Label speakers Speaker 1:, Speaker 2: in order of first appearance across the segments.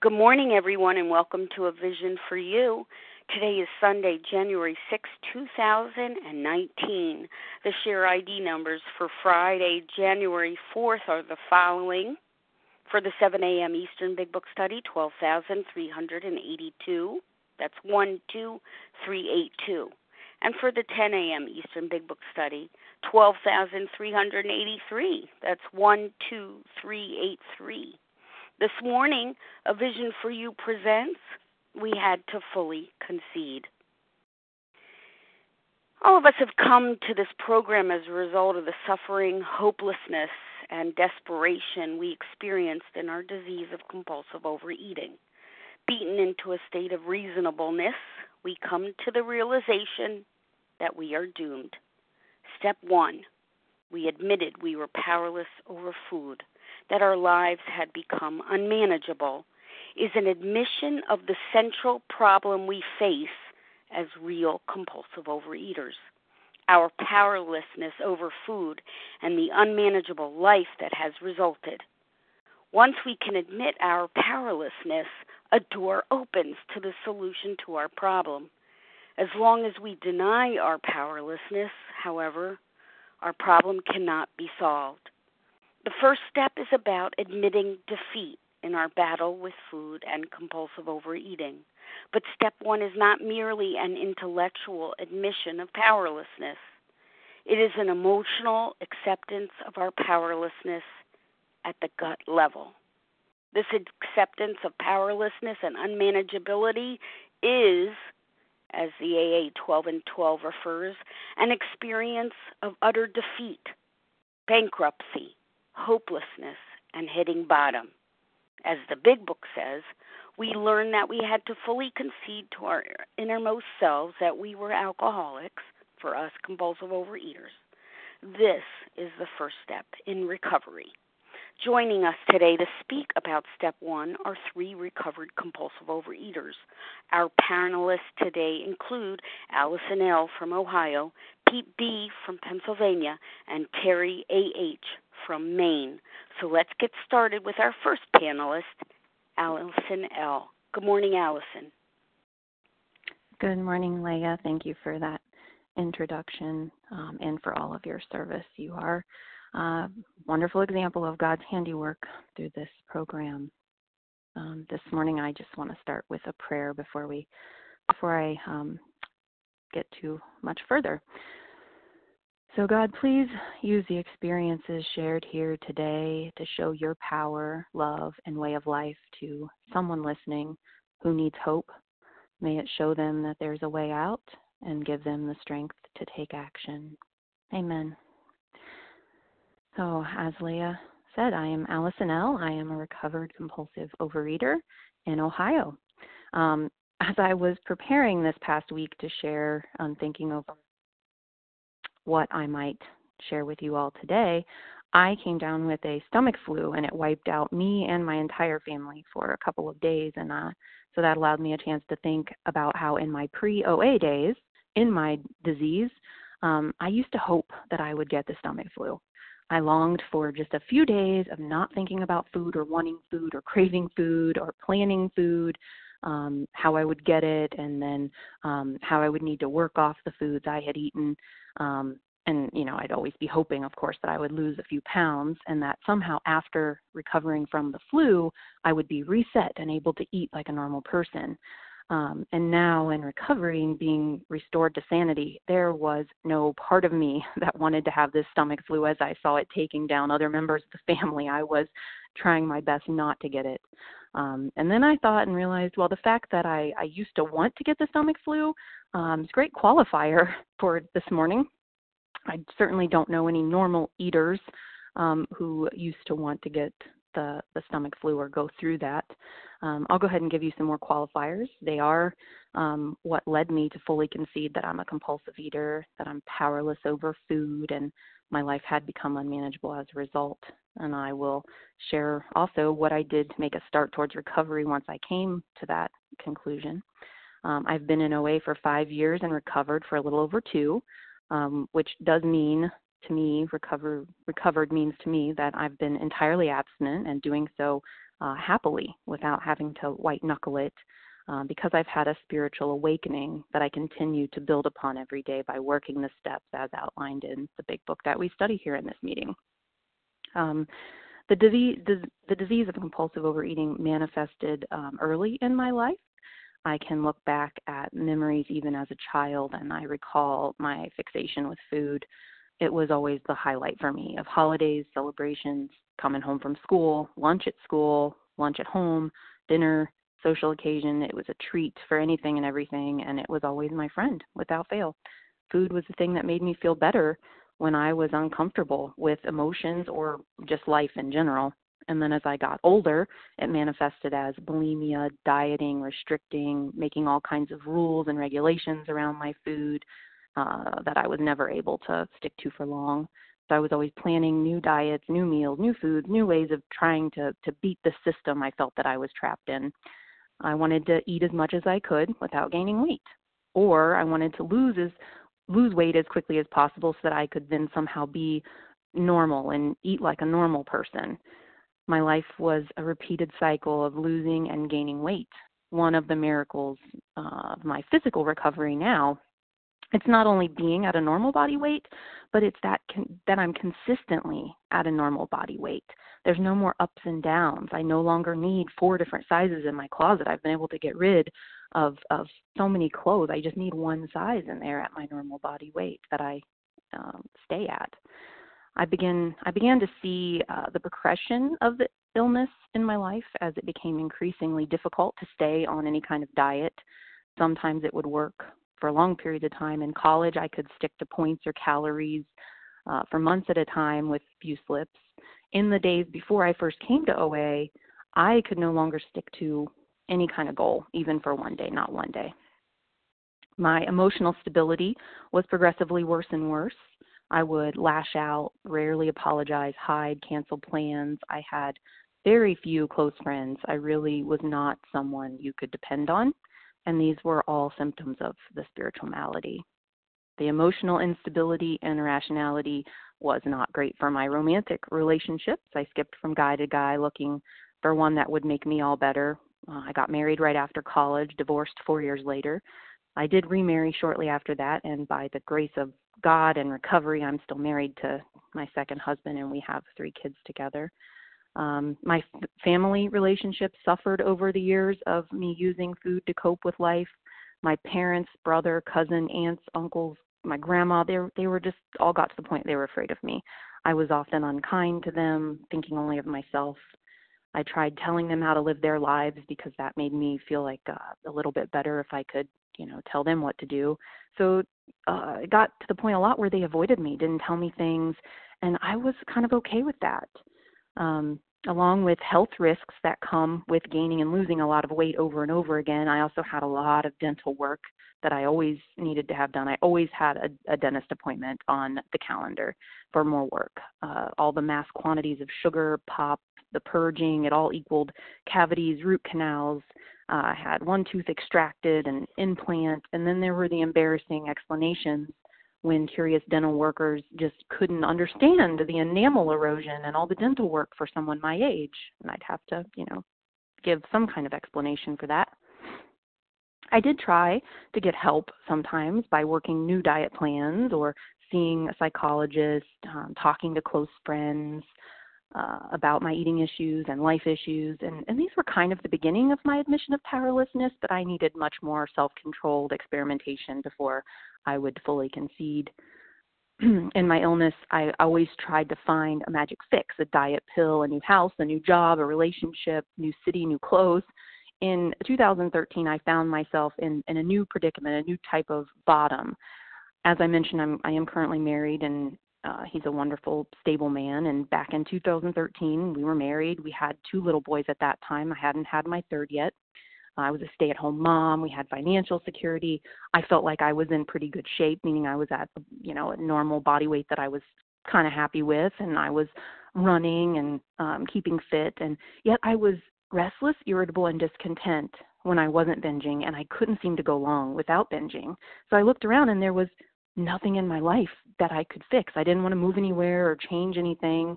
Speaker 1: Good morning, everyone, and welcome to A Vision for You. Today is Sunday, January 6, 2019. The share ID numbers for Friday, January 4th are the following. For the 7 a.m. Eastern Big Book Study, 12,382. That's 12382. And for the 10 a.m. Eastern Big Book Study, 12,383. That's 12383. This morning, A Vision for You presents We Had to Fully Concede. All of us have come to this program as a result of the suffering, hopelessness, and desperation we experienced in our disease of compulsive overeating. Beaten into a state of reasonableness, we come to the realization that we are doomed. Step one, we admitted we were powerless over food that our lives had become unmanageable is an admission of the central problem we face as real compulsive overeaters our powerlessness over food and the unmanageable life that has resulted. Once we can admit our powerlessness, a door opens to the solution to our problem. As long as we deny our powerlessness, however, our problem cannot be solved. The first step is about admitting defeat in our battle with food and compulsive overeating. But step one is not merely an intellectual admission of powerlessness, it is an emotional acceptance of our powerlessness at the gut level. This acceptance of powerlessness and unmanageability is, as the AA 12 and 12 refers, an experience of utter defeat, bankruptcy, hopelessness, and hitting bottom. As the big book says, we learned that we had to fully concede to our innermost selves that we were alcoholics, for us compulsive overeaters. This is the first step in recovery. Joining us today to speak about step one are three recovered compulsive overeaters. Our panelists today include Allison L. from Ohio, Pete B. from Pennsylvania, and Terry A.H from Maine. So let's get started with our first panelist, Allison L. Good morning, Allison.
Speaker 2: Good morning, Leah. Thank you for that introduction um, and for all of your service. You are a wonderful example of God's handiwork through this program. Um, this morning, I just want to start with a prayer before we before I um, get too much further. So, God, please use the experiences shared here today to show your power, love, and way of life to someone listening who needs hope. May it show them that there's a way out and give them the strength to take action. Amen. So, as Leah said, I am Allison L. I am a recovered compulsive overeater in Ohio. Um, as I was preparing this past week to share on thinking over what I might share with you all today, I came down with a stomach flu and it wiped out me and my entire family for a couple of days. And uh, so that allowed me a chance to think about how in my pre OA days, in my disease, um, I used to hope that I would get the stomach flu. I longed for just a few days of not thinking about food or wanting food or craving food or planning food, um, how I would get it, and then um, how I would need to work off the foods I had eaten. Um, and you know, I'd always be hoping, of course, that I would lose a few pounds, and that somehow after recovering from the flu, I would be reset and able to eat like a normal person. Um, and now in recovery and being restored to sanity, there was no part of me that wanted to have this stomach flu as I saw it taking down other members of the family. I was trying my best not to get it. Um, and then I thought and realized, well, the fact that I, I used to want to get the stomach flu um, is a great qualifier for this morning. I certainly don't know any normal eaters um, who used to want to get the, the stomach flu or go through that. Um, I'll go ahead and give you some more qualifiers. They are um, what led me to fully concede that I'm a compulsive eater, that I'm powerless over food, and my life had become unmanageable as a result. And I will share also what I did to make a start towards recovery once I came to that conclusion. Um, I've been in OA for five years and recovered for a little over two, um, which does mean to me recover recovered means to me that I've been entirely abstinent and doing so uh, happily without having to white knuckle it um, because I've had a spiritual awakening that I continue to build upon every day by working the steps as outlined in the big book that we study here in this meeting. Um, the disease, the, the, disease of compulsive overeating manifested um, early in my life. I can look back at memories even as a child, and I recall my fixation with food. It was always the highlight for me of holidays, celebrations, coming home from school, lunch at school, lunch at home, dinner, social occasion. It was a treat for anything and everything, and it was always my friend without fail. Food was the thing that made me feel better when I was uncomfortable with emotions or just life in general. And then as I got older, it manifested as bulimia, dieting, restricting, making all kinds of rules and regulations around my food uh, that I was never able to stick to for long. So I was always planning new diets, new meals, new foods, new ways of trying to to beat the system I felt that I was trapped in. I wanted to eat as much as I could without gaining weight, or I wanted to lose as lose weight as quickly as possible so that I could then somehow be normal and eat like a normal person. My life was a repeated cycle of losing and gaining weight. One of the miracles uh, of my physical recovery now it's not only being at a normal body weight, but it's that con- that I'm consistently at a normal body weight. There's no more ups and downs. I no longer need four different sizes in my closet. I've been able to get rid of of so many clothes. I just need one size in there at my normal body weight that I um, stay at. I begin I began to see uh, the progression of the illness in my life as it became increasingly difficult to stay on any kind of diet. Sometimes it would work for a long period of time. In college, I could stick to points or calories uh, for months at a time with few slips. In the days before I first came to OA, I could no longer stick to any kind of goal, even for one day, not one day. My emotional stability was progressively worse and worse. I would lash out, rarely apologize, hide, cancel plans. I had very few close friends. I really was not someone you could depend on and these were all symptoms of the spiritual malady. The emotional instability and irrationality was not great for my romantic relationships. I skipped from guy to guy looking for one that would make me all better. Uh, I got married right after college, divorced four years later. I did remarry shortly after that, and by the grace of God and recovery, I'm still married to my second husband, and we have three kids together. Um, my f- family relationships suffered over the years of me using food to cope with life. My parents, brother, cousin, aunts, uncles, my grandma, they they were just all got to the point they were afraid of me. I was often unkind to them, thinking only of myself. I tried telling them how to live their lives because that made me feel like uh, a little bit better if I could, you know, tell them what to do. So uh, it got to the point a lot where they avoided me, didn't tell me things, and I was kind of okay with that. Um, along with health risks that come with gaining and losing a lot of weight over and over again, I also had a lot of dental work that I always needed to have done. I always had a, a dentist appointment on the calendar for more work. Uh, all the mass quantities of sugar, pop, the purging, it all equaled cavities, root canals. Uh, I had one tooth extracted, an implant, and then there were the embarrassing explanations when curious dental workers just couldn't understand the enamel erosion and all the dental work for someone my age. And I'd have to, you know, give some kind of explanation for that. I did try to get help sometimes by working new diet plans or seeing a psychologist, um, talking to close friends, uh, about my eating issues and life issues. And, and these were kind of the beginning of my admission of powerlessness, but I needed much more self controlled experimentation before I would fully concede. in my illness, I always tried to find a magic fix a diet pill, a new house, a new job, a relationship, new city, new clothes. In 2013, I found myself in, in a new predicament, a new type of bottom. As I mentioned, I'm, I am currently married and uh, he's a wonderful, stable man. And back in 2013, we were married. We had two little boys at that time. I hadn't had my third yet. I was a stay at home mom. We had financial security. I felt like I was in pretty good shape, meaning I was at, you know, a normal body weight that I was kind of happy with. And I was running and um, keeping fit. And yet I was restless, irritable, and discontent when I wasn't binging. And I couldn't seem to go long without binging. So I looked around and there was nothing in my life that I could fix. I didn't want to move anywhere or change anything.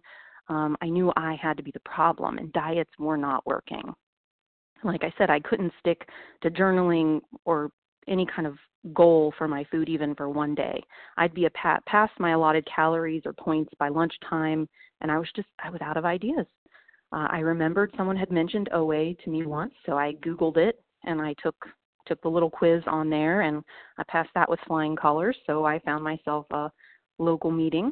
Speaker 2: um, I knew I had to be the problem, and diets were not working. Like I said, I couldn't stick to journaling or any kind of goal for my food even for one day. I'd be a pat past my allotted calories or points by lunchtime, and I was just I was out of ideas. Uh, I remembered someone had mentioned OA to me once, so I Googled it and I took took the little quiz on there, and I passed that with flying colors. So I found myself a local meeting.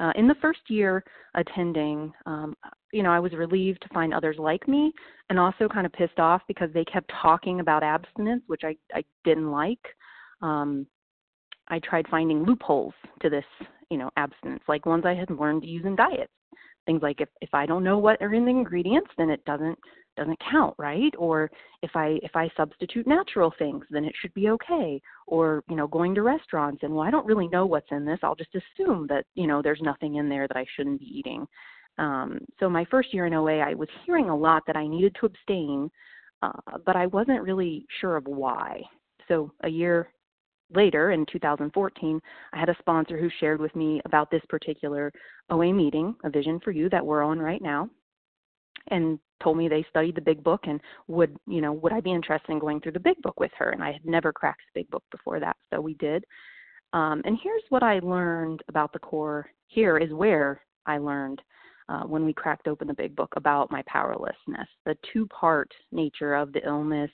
Speaker 2: Uh, in the first year attending, um, you know, I was relieved to find others like me, and also kind of pissed off because they kept talking about abstinence, which I I didn't like. Um, I tried finding loopholes to this, you know, abstinence, like ones I had learned to use in diets. Things like if if I don't know what are in the ingredients, then it doesn't doesn't count right? Or if i if i substitute natural things then it should be okay. Or you know going to restaurants and well i don't really know what's in this. I'll just assume that you know there's nothing in there that i shouldn't be eating. Um, so my first year in oa i was hearing a lot that i needed to abstain uh, but i wasn't really sure of why. So a year later in 2014 i had a sponsor who shared with me about this particular oa meeting a vision for you that we're on right now and told me they studied the big book and would you know would i be interested in going through the big book with her? And i had never cracked the big book before that so we did. Um, and here's what i learned about the core here is where i learned uh, when we cracked open the big book about my powerlessness the two part nature of the illness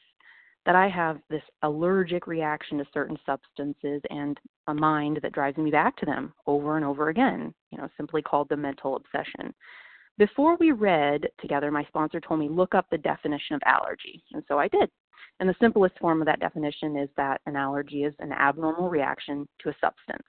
Speaker 2: that i have this allergic reaction to certain substances and a mind that drives me back to them over and over again you know simply called the mental obsession before we read together, my sponsor told me look up the definition of allergy, and so I did. And the simplest form of that definition is that an allergy is an abnormal reaction to a substance.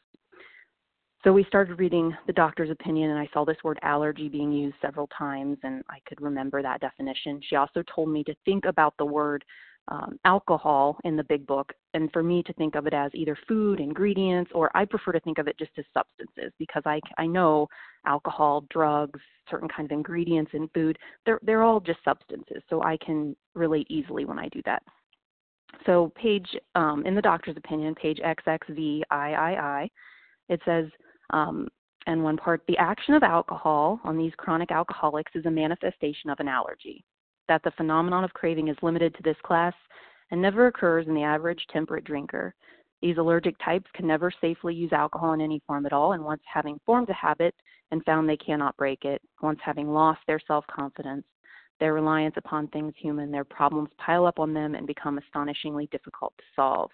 Speaker 2: So we started reading the doctor's opinion, and I saw this word allergy being used several times, and I could remember that definition. She also told me to think about the word um, alcohol in the big book, and for me to think of it as either food, ingredients, or I prefer to think of it just as substances because I, I know alcohol, drugs, certain kinds of ingredients in food, they're, they're all just substances, so I can relate easily when I do that. So, page, um, in the doctor's opinion, page XXVIII, it says, um, and one part, the action of alcohol on these chronic alcoholics is a manifestation of an allergy that the phenomenon of craving is limited to this class and never occurs in the average temperate drinker. These allergic types can never safely use alcohol in any form at all, and once having formed a habit and found they cannot break it, once having lost their self confidence, their reliance upon things human, their problems pile up on them and become astonishingly difficult to solve.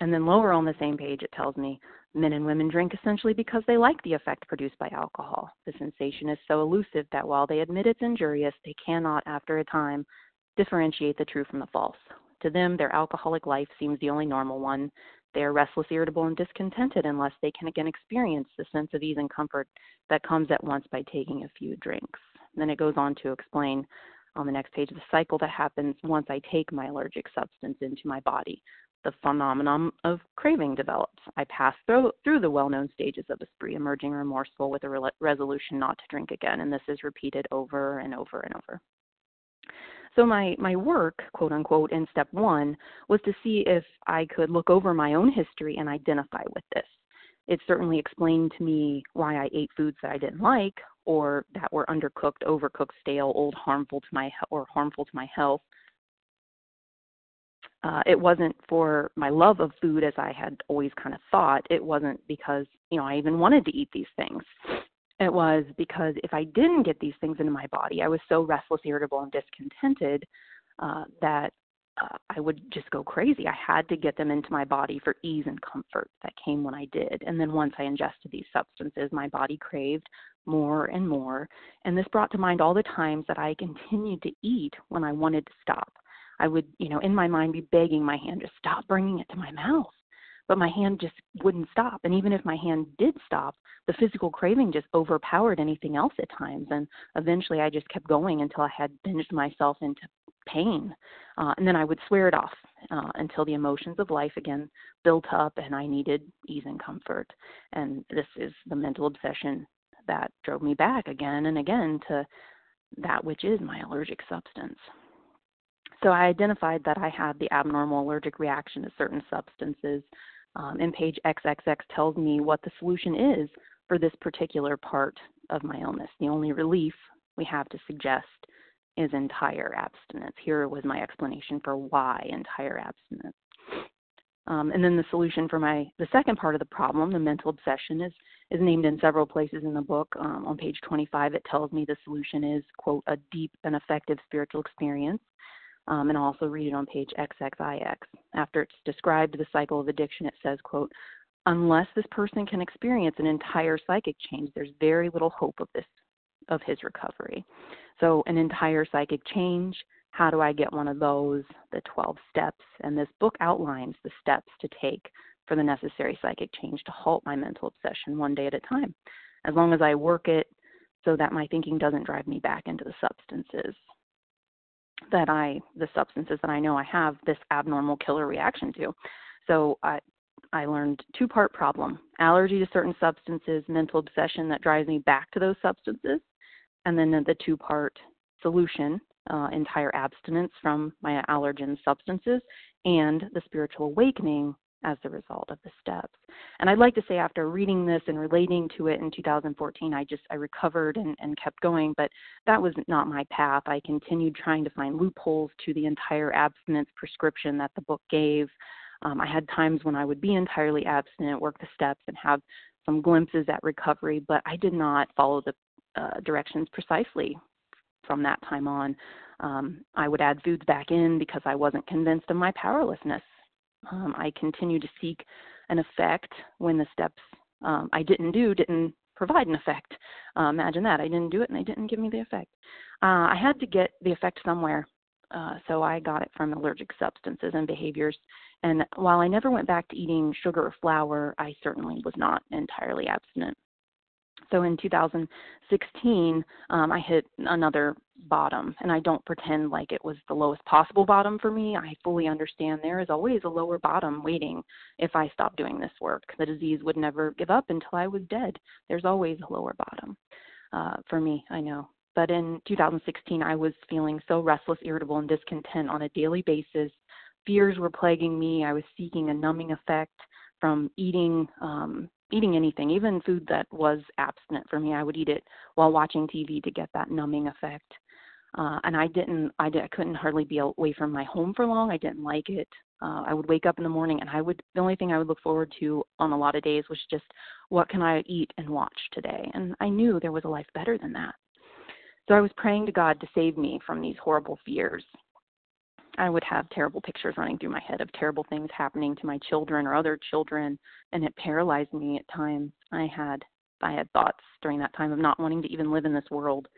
Speaker 2: And then lower on the same page, it tells me Men and women drink essentially because they like the effect produced by alcohol. The sensation is so elusive that while they admit it's injurious, they cannot, after a time, differentiate the true from the false. To them, their alcoholic life seems the only normal one. They are restless, irritable, and discontented unless they can again experience the sense of ease and comfort that comes at once by taking a few drinks. And then it goes on to explain on the next page the cycle that happens once I take my allergic substance into my body the phenomenon of craving develops. I pass through, through the well known stages of a spree, emerging remorseful with a re- resolution not to drink again, and this is repeated over and over and over. So, my, my work, quote unquote, in step one was to see if I could look over my own history and identify with this. It certainly explained to me why I ate foods that I didn't like or that were undercooked, overcooked, stale, old, harmful to my or harmful to my health uh, it wasn't for my love of food as I had always kind of thought. It wasn't because, you know, I even wanted to eat these things. It was because if I didn't get these things into my body, I was so restless, irritable, and discontented uh, that uh, I would just go crazy. I had to get them into my body for ease and comfort that came when I did. And then once I ingested these substances, my body craved more and more. And this brought to mind all the times that I continued to eat when I wanted to stop. I would, you know, in my mind be begging my hand to stop bringing it to my mouth. But my hand just wouldn't stop. And even if my hand did stop, the physical craving just overpowered anything else at times. And eventually I just kept going until I had binged myself into pain. Uh, and then I would swear it off uh, until the emotions of life again built up and I needed ease and comfort. And this is the mental obsession that drove me back again and again to that which is my allergic substance. So I identified that I had the abnormal allergic reaction to certain substances. Um, and page XXX tells me what the solution is for this particular part of my illness. The only relief we have to suggest is entire abstinence. Here was my explanation for why entire abstinence. Um, and then the solution for my the second part of the problem, the mental obsession, is is named in several places in the book. Um, on page 25, it tells me the solution is quote a deep and effective spiritual experience. Um, and I'll also read it on page XXIX. After it's described the cycle of addiction, it says quote unless this person can experience an entire psychic change, there's very little hope of this of his recovery. So an entire psychic change how do I get one of those? The 12 steps. And this book outlines the steps to take for the necessary psychic change to halt my mental obsession one day at a time. As long as I work it so that my thinking doesn't drive me back into the substances that I, the substances that I know I have this abnormal killer reaction to. So I, I learned two part problem allergy to certain substances, mental obsession that drives me back to those substances, and then the two part solution uh, entire abstinence from my allergen substances and the spiritual awakening as the result of the steps. And I'd like to say after reading this and relating to it in 2014, I just I recovered and, and kept going, but that was not my path. I continued trying to find loopholes to the entire abstinence prescription that the book gave. Um, I had times when I would be entirely abstinent, work the steps, and have some glimpses at recovery, but I did not follow the uh, directions precisely from that time on. Um, I would add foods back in because I wasn't convinced of my powerlessness. Um, I continued to seek an effect when the steps um, I didn't do didn't provide an effect. Uh, imagine that. I didn't do it and they didn't give me the effect. Uh, I had to get the effect somewhere. Uh, so I got it from allergic substances and behaviors. And while I never went back to eating sugar or flour, I certainly was not entirely abstinent. So in 2016, um, I hit another bottom, and I don't pretend like it was the lowest possible bottom for me. I fully understand there is always a lower bottom waiting if I stop doing this work. The disease would never give up until I was dead. There's always a lower bottom uh, for me, I know. But in 2016, I was feeling so restless, irritable, and discontent on a daily basis. Fears were plaguing me. I was seeking a numbing effect from eating um, eating anything, even food that was abstinent for me. I would eat it while watching TV to get that numbing effect. Uh, and I didn't, I, did, I couldn't hardly be away from my home for long. I didn't like it. Uh, I would wake up in the morning and I would, the only thing I would look forward to on a lot of days was just what can I eat and watch today. And I knew there was a life better than that. So I was praying to God to save me from these horrible fears. I would have terrible pictures running through my head of terrible things happening to my children or other children, and it paralyzed me at times. I had I had thoughts during that time of not wanting to even live in this world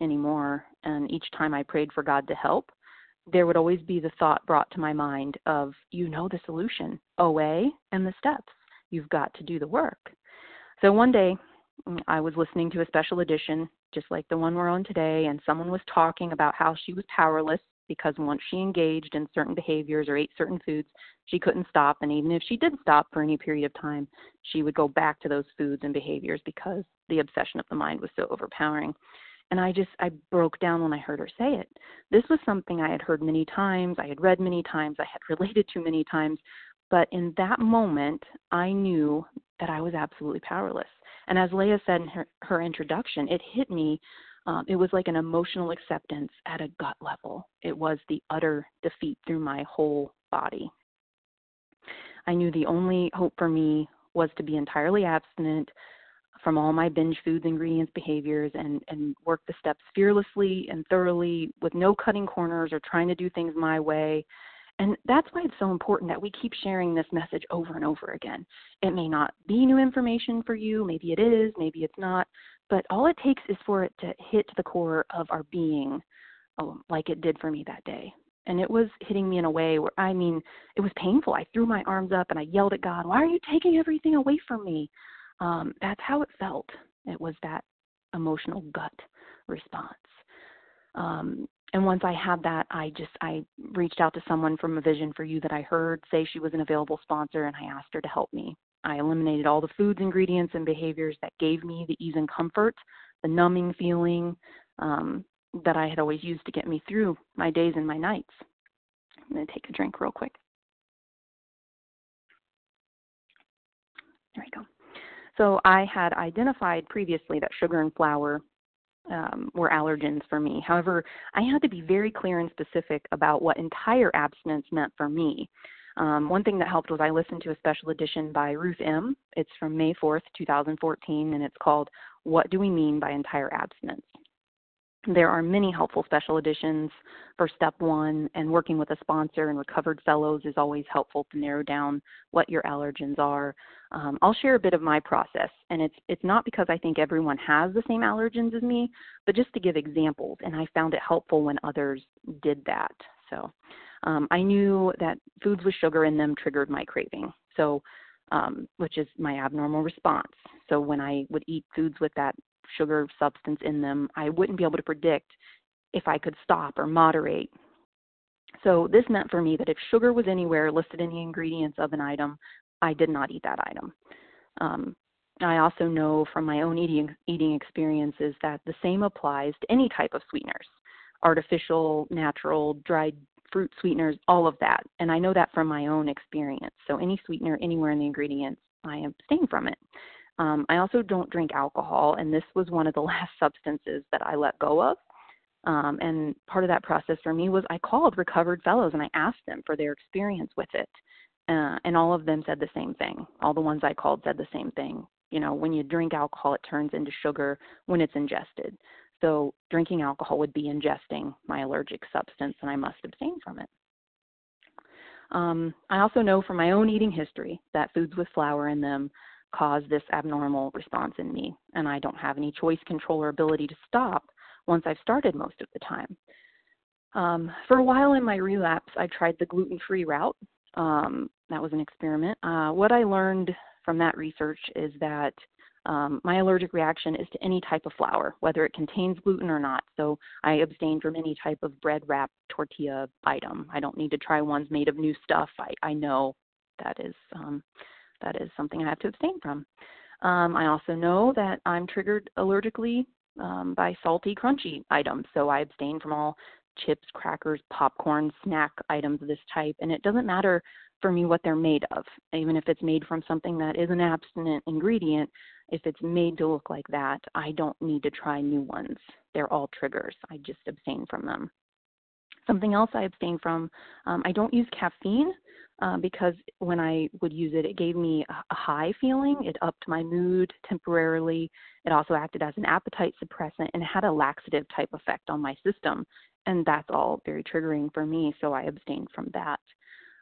Speaker 2: anymore. And each time I prayed for God to help, there would always be the thought brought to my mind of, you know the solution, OA and the steps. You've got to do the work. So one day, mm, I was listening to a special edition, just like the one we're on today, and someone was talking about how she was powerless because once she engaged in certain behaviors or ate certain foods, she couldn't stop. And even if she did stop for any period of time, she would go back to those foods and behaviors because the obsession of the mind was so overpowering. And I just, I broke down when I heard her say it. This was something I had heard many times, I had read many times, I had related to many times. But in that moment, I knew that I was absolutely powerless. And as Leah said in her, her introduction, it hit me um, it was like an emotional acceptance at a gut level. It was the utter defeat through my whole body. I knew the only hope for me was to be entirely abstinent from all my binge foods, ingredients, behaviors, and, and work the steps fearlessly and thoroughly with no cutting corners or trying to do things my way. And that's why it's so important that we keep sharing this message over and over again. It may not be new information for you, maybe it is, maybe it's not, but all it takes is for it to hit the core of our being, um, like it did for me that day. And it was hitting me in a way where, I mean, it was painful. I threw my arms up and I yelled at God, Why are you taking everything away from me? Um, that's how it felt. It was that emotional gut response. Um, and once I had that, I just I reached out to someone from a Vision for You that I heard say she was an available sponsor, and I asked her to help me. I eliminated all the foods, ingredients, and behaviors that gave me the ease and comfort, the numbing feeling um, that I had always used to get me through my days and my nights. I'm going to take a drink real quick. There we go. So I had identified previously that sugar and flour um, were allergens for me. However, I had to be very clear and specific about what entire abstinence meant for me. Um, one thing that helped was I listened to a special edition by Ruth M. It's from May 4th, 2014, and it's called What Do We Mean by Entire Abstinence? There are many helpful special editions for step one, and working with a sponsor and recovered fellows is always helpful to narrow down what your allergens are. Um, I'll share a bit of my process, and it's it's not because I think everyone has the same allergens as me, but just to give examples. And I found it helpful when others did that. So um, I knew that foods with sugar in them triggered my craving. So um, which is my abnormal response. So when I would eat foods with that sugar substance in them, I wouldn't be able to predict if I could stop or moderate. So this meant for me that if sugar was anywhere listed in the ingredients of an item, I did not eat that item. Um, I also know from my own eating eating experiences that the same applies to any type of sweeteners, artificial, natural, dried fruit sweeteners, all of that. And I know that from my own experience. So any sweetener anywhere in the ingredients, I abstain from it. Um, I also don't drink alcohol, and this was one of the last substances that I let go of. Um, and part of that process for me was I called recovered fellows and I asked them for their experience with it. Uh, and all of them said the same thing. All the ones I called said the same thing. You know, when you drink alcohol, it turns into sugar when it's ingested. So drinking alcohol would be ingesting my allergic substance, and I must abstain from it. Um, I also know from my own eating history that foods with flour in them cause this abnormal response in me, and I don't have any choice, control, or ability to stop once I've started most of the time. Um, for a while in my relapse, I tried the gluten free route. Um, that was an experiment. Uh, what I learned from that research is that um, my allergic reaction is to any type of flour, whether it contains gluten or not. So I abstain from any type of bread wrap tortilla item. I don't need to try ones made of new stuff. I, I know that is um, that is something I have to abstain from. Um, I also know that I'm triggered allergically um, by salty, crunchy items, so I abstain from all chips, crackers, popcorn, snack items of this type. And it doesn't matter for me what they're made of, even if it's made from something that is an abstinent ingredient. If it's made to look like that, I don't need to try new ones. They're all triggers. I just abstain from them. Something else I abstain from, um, I don't use caffeine uh, because when I would use it, it gave me a high feeling. It upped my mood temporarily. It also acted as an appetite suppressant and had a laxative type effect on my system. And that's all very triggering for me, so I abstained from that.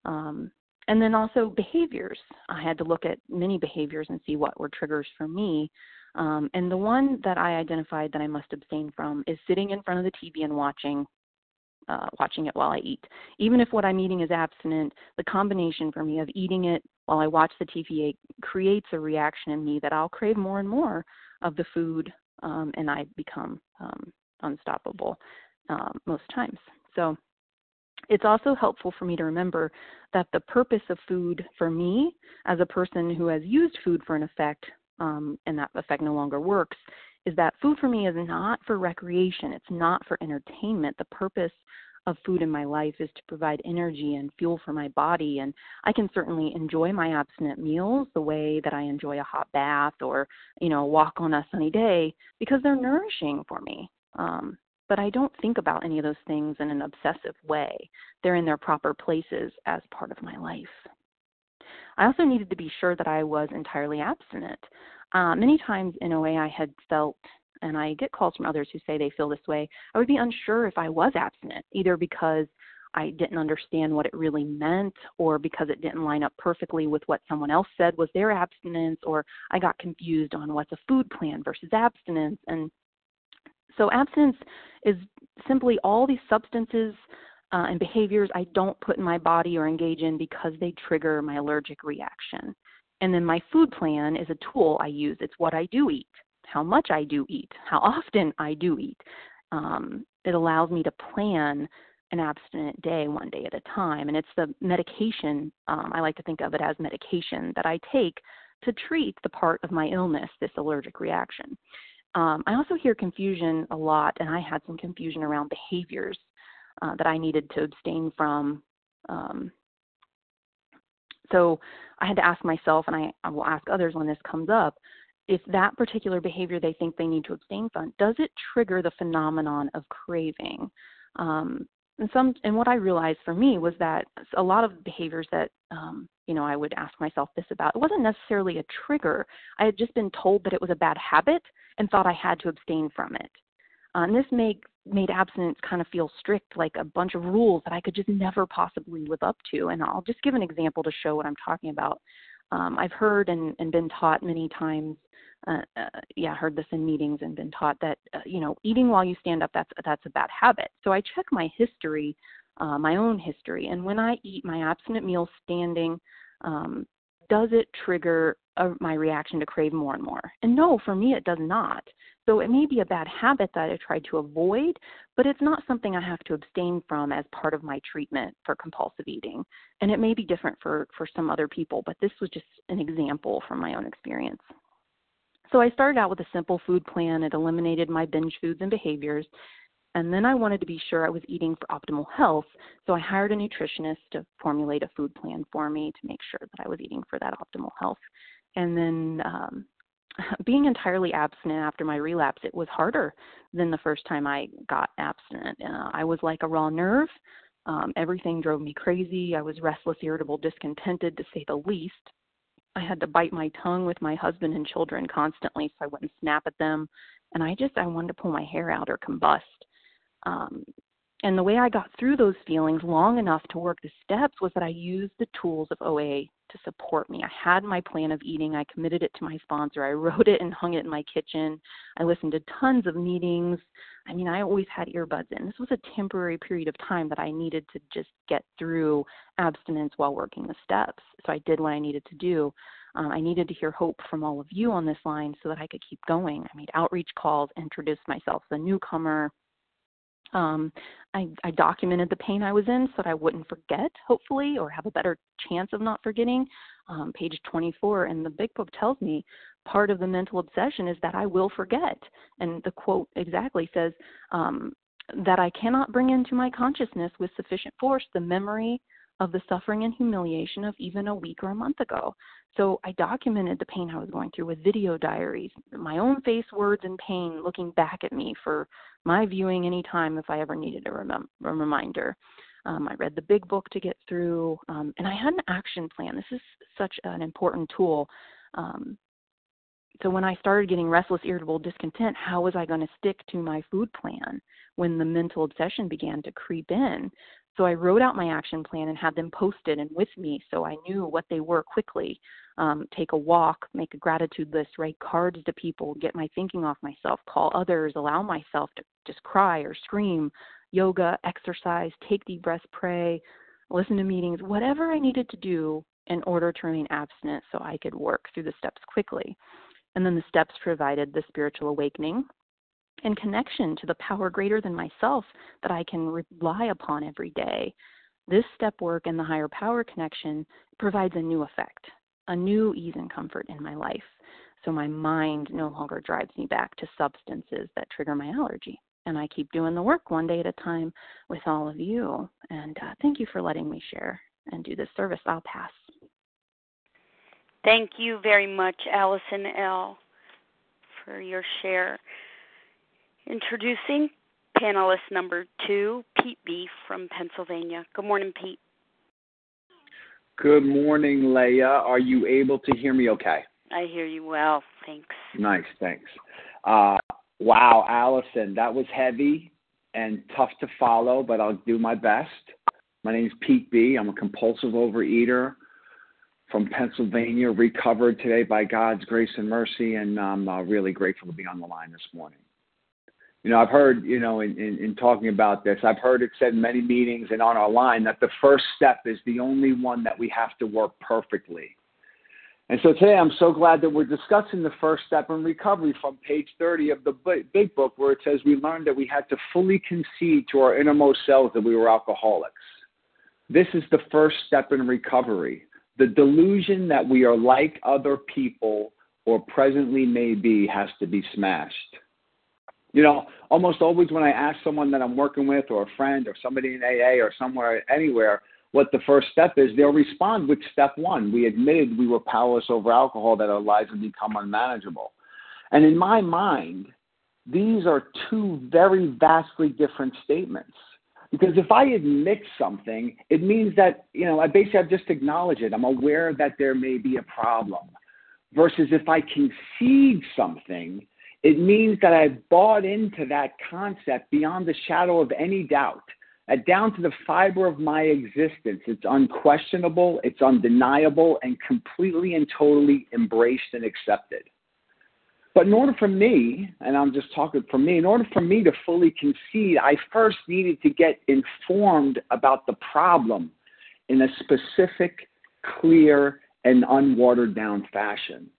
Speaker 2: Um, and then also behaviors. I had to look at many behaviors and see what were triggers for me. Um, and the one that I identified that I must abstain from is sitting in front of the TV and watching uh, watching it while I eat. Even if what I'm eating is abstinent, the combination for me of eating it while I watch the TV creates a reaction in me that I'll crave more and more of the food, um, and I become um, unstoppable uh, most times. So it's also helpful for me to remember that the purpose of food for me, as a person who has used food for an effect, um, and that effect no longer works, is that food for me is not for recreation, it's not for entertainment. The purpose of food in my life is to provide energy and fuel for my body. And I can certainly enjoy my abstinent meals the way that I enjoy a hot bath or, you know, a walk on a sunny day because they're nourishing for me. Um, but I don't think about any of those things in an obsessive way. They're in their proper places as part of my life. I also needed to be sure that I was entirely abstinent. Uh, many times in OA, I had felt, and I get calls from others who say they feel this way, I would be unsure if I was abstinent, either because I didn't understand what it really meant, or because it didn't line up perfectly with what someone else said was their abstinence, or I got confused on what's a food plan versus abstinence. And so, abstinence is simply all these substances uh, and behaviors I don't put in my body or engage in because they trigger my allergic reaction. And then my food plan is a tool I use. It's what I do eat, how much I do eat, how often I do eat. Um, it allows me to plan an abstinent day one day at a time. And it's the medication, um, I like to think of it as medication that I take to treat the part of my illness, this allergic reaction. Um, I also hear confusion a lot, and I had some confusion around behaviors uh, that I needed to abstain from um, so I had to ask myself, and I, I will ask others when this comes up, if that particular behavior they think they need to abstain from, does it trigger the phenomenon of craving? Um, and some and what I realized for me was that a lot of behaviors that um, you know I would ask myself this about it wasn't necessarily a trigger. I had just been told that it was a bad habit and thought I had to abstain from it. Uh, and this made made abstinence kind of feel strict, like a bunch of rules that I could just never possibly live up to. And I'll just give an example to show what I'm talking about. Um, I've heard and, and been taught many times uh, uh, yeah, heard this in meetings and been taught that uh, you know eating while you stand up that's that's a bad habit. So I check my history, uh, my own history, and when I eat my abstinent meal standing, um, does it trigger a, my reaction to crave more and more? And no, for me it does not. So it may be a bad habit that I tried to avoid, but it's not something I have to abstain from as part of my treatment for compulsive eating. And it may be different for for some other people, but this was just an example from my own experience. So I started out with a simple food plan. It eliminated my binge foods and behaviors. And then I wanted to be sure I was eating for optimal health. So I hired a nutritionist to formulate a food plan for me to make sure that I was eating for that optimal health. And then um, being entirely abstinent after my relapse, it was harder than the first time I got abstinent. Uh, I was like a raw nerve. Um, everything drove me crazy. I was restless, irritable, discontented, to say the least. I had to bite my tongue with my husband and children constantly so I wouldn't snap at them. And I just, I wanted to pull my hair out or combust. Um, and the way I got through those feelings long enough to work the steps was that I used the tools of OA to support me. I had my plan of eating. I committed it to my sponsor. I wrote it and hung it in my kitchen. I listened to tons of meetings. I mean, I always had earbuds in. This was a temporary period of time that I needed to just get through abstinence while working the steps. So I did what I needed to do. Um, I needed to hear hope from all of you on this line so that I could keep going. I made outreach calls, introduced myself as a newcomer, um, I, I documented the pain I was in so that I wouldn't forget, hopefully, or have a better chance of not forgetting. Um, page 24 in the big book tells me part of the mental obsession is that I will forget. And the quote exactly says um, that I cannot bring into my consciousness with sufficient force the memory of the suffering and humiliation of even a week or a month ago. So I documented the pain I was going through with video diaries, my own face, words, and pain looking back at me for my viewing anytime if I ever needed a, a reminder. Um, I read the big book to get through, um, and I had an action plan. This is such an important tool. Um, so when I started getting restless, irritable, discontent, how was I going to stick to my food plan when the mental obsession began to creep in? So I wrote out my action plan and had them posted and with me so I knew what they were quickly. Um, take a walk, make a gratitude list, write cards to people, get my thinking off myself, call others, allow myself to just cry or scream, yoga, exercise, take deep breaths, pray, listen to meetings, whatever I needed to do in order to remain abstinent so I could work through the steps quickly. And then the steps provided the spiritual awakening, and connection to the power greater than myself that I can rely upon every day. This step work and the higher power connection provides a new effect, a new ease and comfort in my life. So my mind no longer drives me back to substances that trigger my allergy. And I keep doing the work one day at a time with all of you. And uh, thank you for letting me share and do this service. I'll pass.
Speaker 1: Thank you very much, Allison L., for your share. Introducing panelist number two, Pete B. from Pennsylvania. Good morning, Pete.
Speaker 3: Good morning, Leah. Are you able to hear me okay?
Speaker 1: I hear you well. Thanks.
Speaker 3: Nice, thanks. Uh, wow, Allison, that was heavy and tough to follow, but I'll do my best. My name is Pete B. I'm a compulsive overeater from Pennsylvania, recovered today by God's grace and mercy, and I'm uh, really grateful to be on the line this morning you know, I've heard, you know, in, in, in, talking about this, I've heard it said in many meetings and on our line that the first step is the only one that we have to work perfectly. And so today I'm so glad that we're discussing the first step in recovery from page 30 of the big book where it says we learned that we had to fully concede to our innermost selves that we were alcoholics. This is the first step in recovery. The delusion that we are like other people or presently may be has to be smashed. You know, almost always when I ask someone that I'm working with or a friend or somebody in AA or somewhere, anywhere, what the first step is, they'll respond with step one. We admitted we were powerless over alcohol, that our lives had become unmanageable. And in my mind, these are two very vastly different statements. Because if I admit something, it means that, you know, I basically have just acknowledged it. I'm aware that there may be a problem. Versus if I concede something, it means that I've bought into that concept beyond the shadow of any doubt. That down to the fiber of my existence, it's unquestionable, it's undeniable, and completely and totally embraced and accepted. But in order for me, and I'm just talking for me, in order for me to fully concede, I first needed to get informed about the problem in a specific, clear, and unwatered down fashion.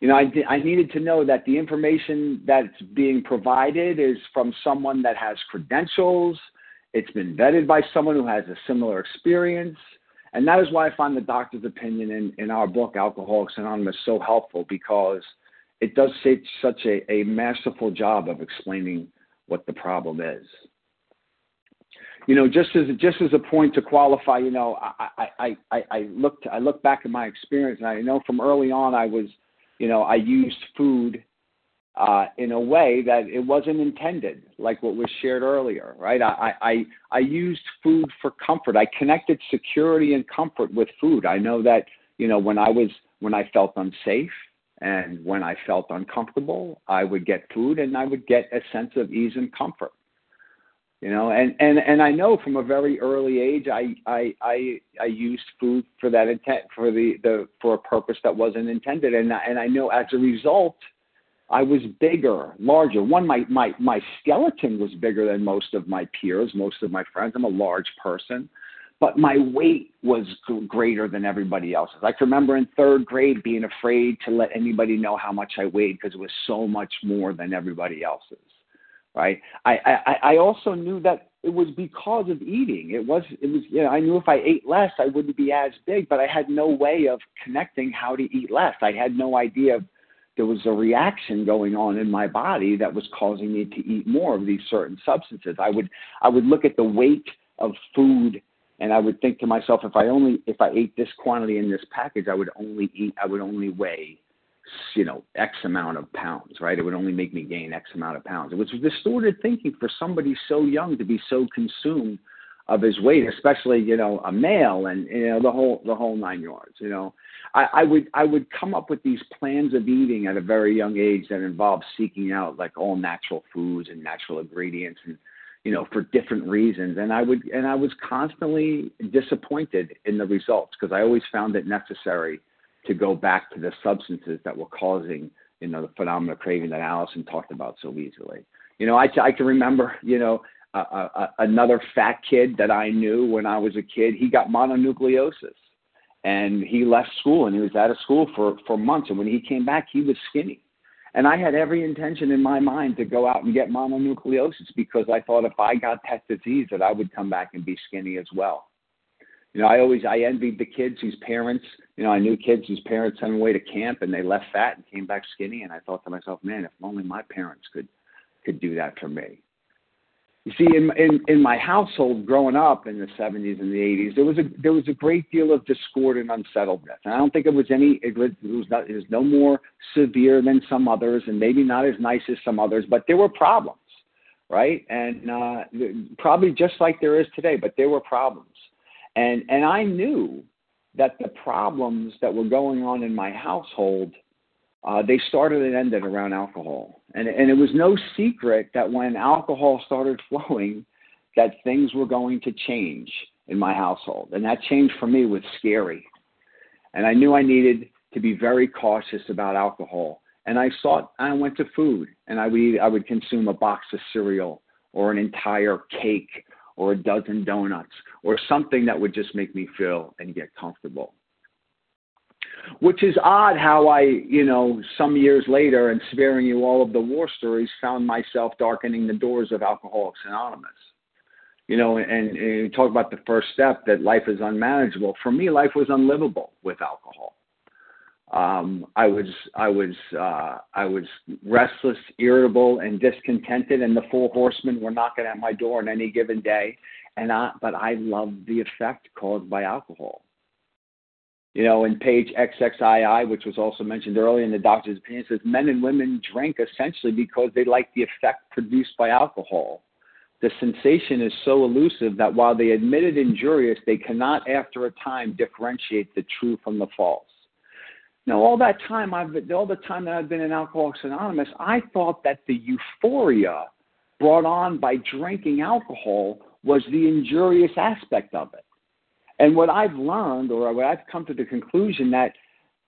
Speaker 3: You know, I, I needed to know that the information that's being provided is from someone that has credentials, it's been vetted by someone who has a similar experience. And that is why I find the doctor's opinion in, in our book, Alcoholics Anonymous, so helpful because – it does say such a, a masterful job of explaining what the problem is. You know, just as just as a point to qualify, you know, I I I, I looked I look back at my experience, and I know from early on I was, you know, I used food uh, in a way that it wasn't intended, like what was shared earlier, right? I, I, I used food for comfort. I connected security and comfort with food. I know that, you know, when I was, when I felt unsafe, and when I felt uncomfortable, I would get food and I would get a sense of ease and comfort. You know, and, and, and I know from a very early age I, I I I used food for that intent for the, the for a purpose that wasn't intended and and I know as a result I was bigger, larger. One, my, my, my skeleton was bigger than most of my peers, most of my friends. I'm a large person but my weight was greater than everybody else's. I can remember in third grade being afraid to let anybody know how much I weighed because it was so much more than everybody else's. Right. I, I I also knew that it was because of eating. It was it was you know I knew if I ate less I wouldn't be as big, but I had no way of connecting how to eat less. I had no idea there was a reaction going on in my body that was causing me to eat more of these certain substances. I would I would look at the weight of food and I would think to myself, if I only if I ate this quantity in this package, I would only eat I would only weigh, you know, X amount of pounds, right? It would only make me gain X amount of pounds. It was distorted thinking for somebody so young to be so consumed of his weight, especially you know a male and you know the whole the whole nine yards. You know, I, I would I would come up with these plans of eating at a very young age that involved seeking out like all natural foods and natural ingredients and you know, for different reasons. And I would, and I was constantly disappointed in the results because I always found it necessary to go back to the substances that were causing, you know, the phenomenon of craving that Allison talked about so easily. You know, I, I can remember, you know, uh, uh, another fat kid that I knew when I was a kid, he got mononucleosis and he left school and he was out of school for, for months. And when he came back, he was skinny and I had every intention in my mind to go out and get mononucleosis because I thought if I got that disease that I would come back and be skinny as well. You know, I always I envied the kids whose parents, you know, I knew kids whose parents sent them away to camp and they left fat and came back skinny and I thought to myself, man, if only my parents could could do that for me. You see, in, in in my household growing up in the 70s and the 80s, there was a there was a great deal of discord and unsettledness. And I don't think it was any it was it was, not, it was no more severe than some others, and maybe not as nice as some others, but there were problems, right? And uh, probably just like there is today, but there were problems. And and I knew that the problems that were going on in my household uh, they started and ended around alcohol. And, and it was no secret that when alcohol started flowing, that things were going to change in my household. And that change for me was scary. And I knew I needed to be very cautious about alcohol. And I sought, I went to food, and I would, eat, I would consume a box of cereal or an entire cake or a dozen donuts or something that would just make me feel and get comfortable which is odd how I, you know, some years later and sparing you all of the war stories, found myself darkening the doors of Alcoholics Anonymous. You know, and, and you talk about the first step that life is unmanageable. For me, life was unlivable with alcohol. Um, I was, I was, uh, I was restless, irritable, and discontented, and the four horsemen were knocking at my door on any given day and I but I loved the effect caused by alcohol. You know, in page XXII, which was also mentioned earlier in the doctor's opinion, says men and women drink essentially because they like the effect produced by alcohol. The sensation is so elusive that while they admit it injurious, they cannot, after a time, differentiate the true from the false. Now, all that time I've all the time that I've been in Alcoholics Anonymous, I thought that the euphoria brought on by drinking alcohol was the injurious aspect of it. And what I've learned, or what I've come to the conclusion that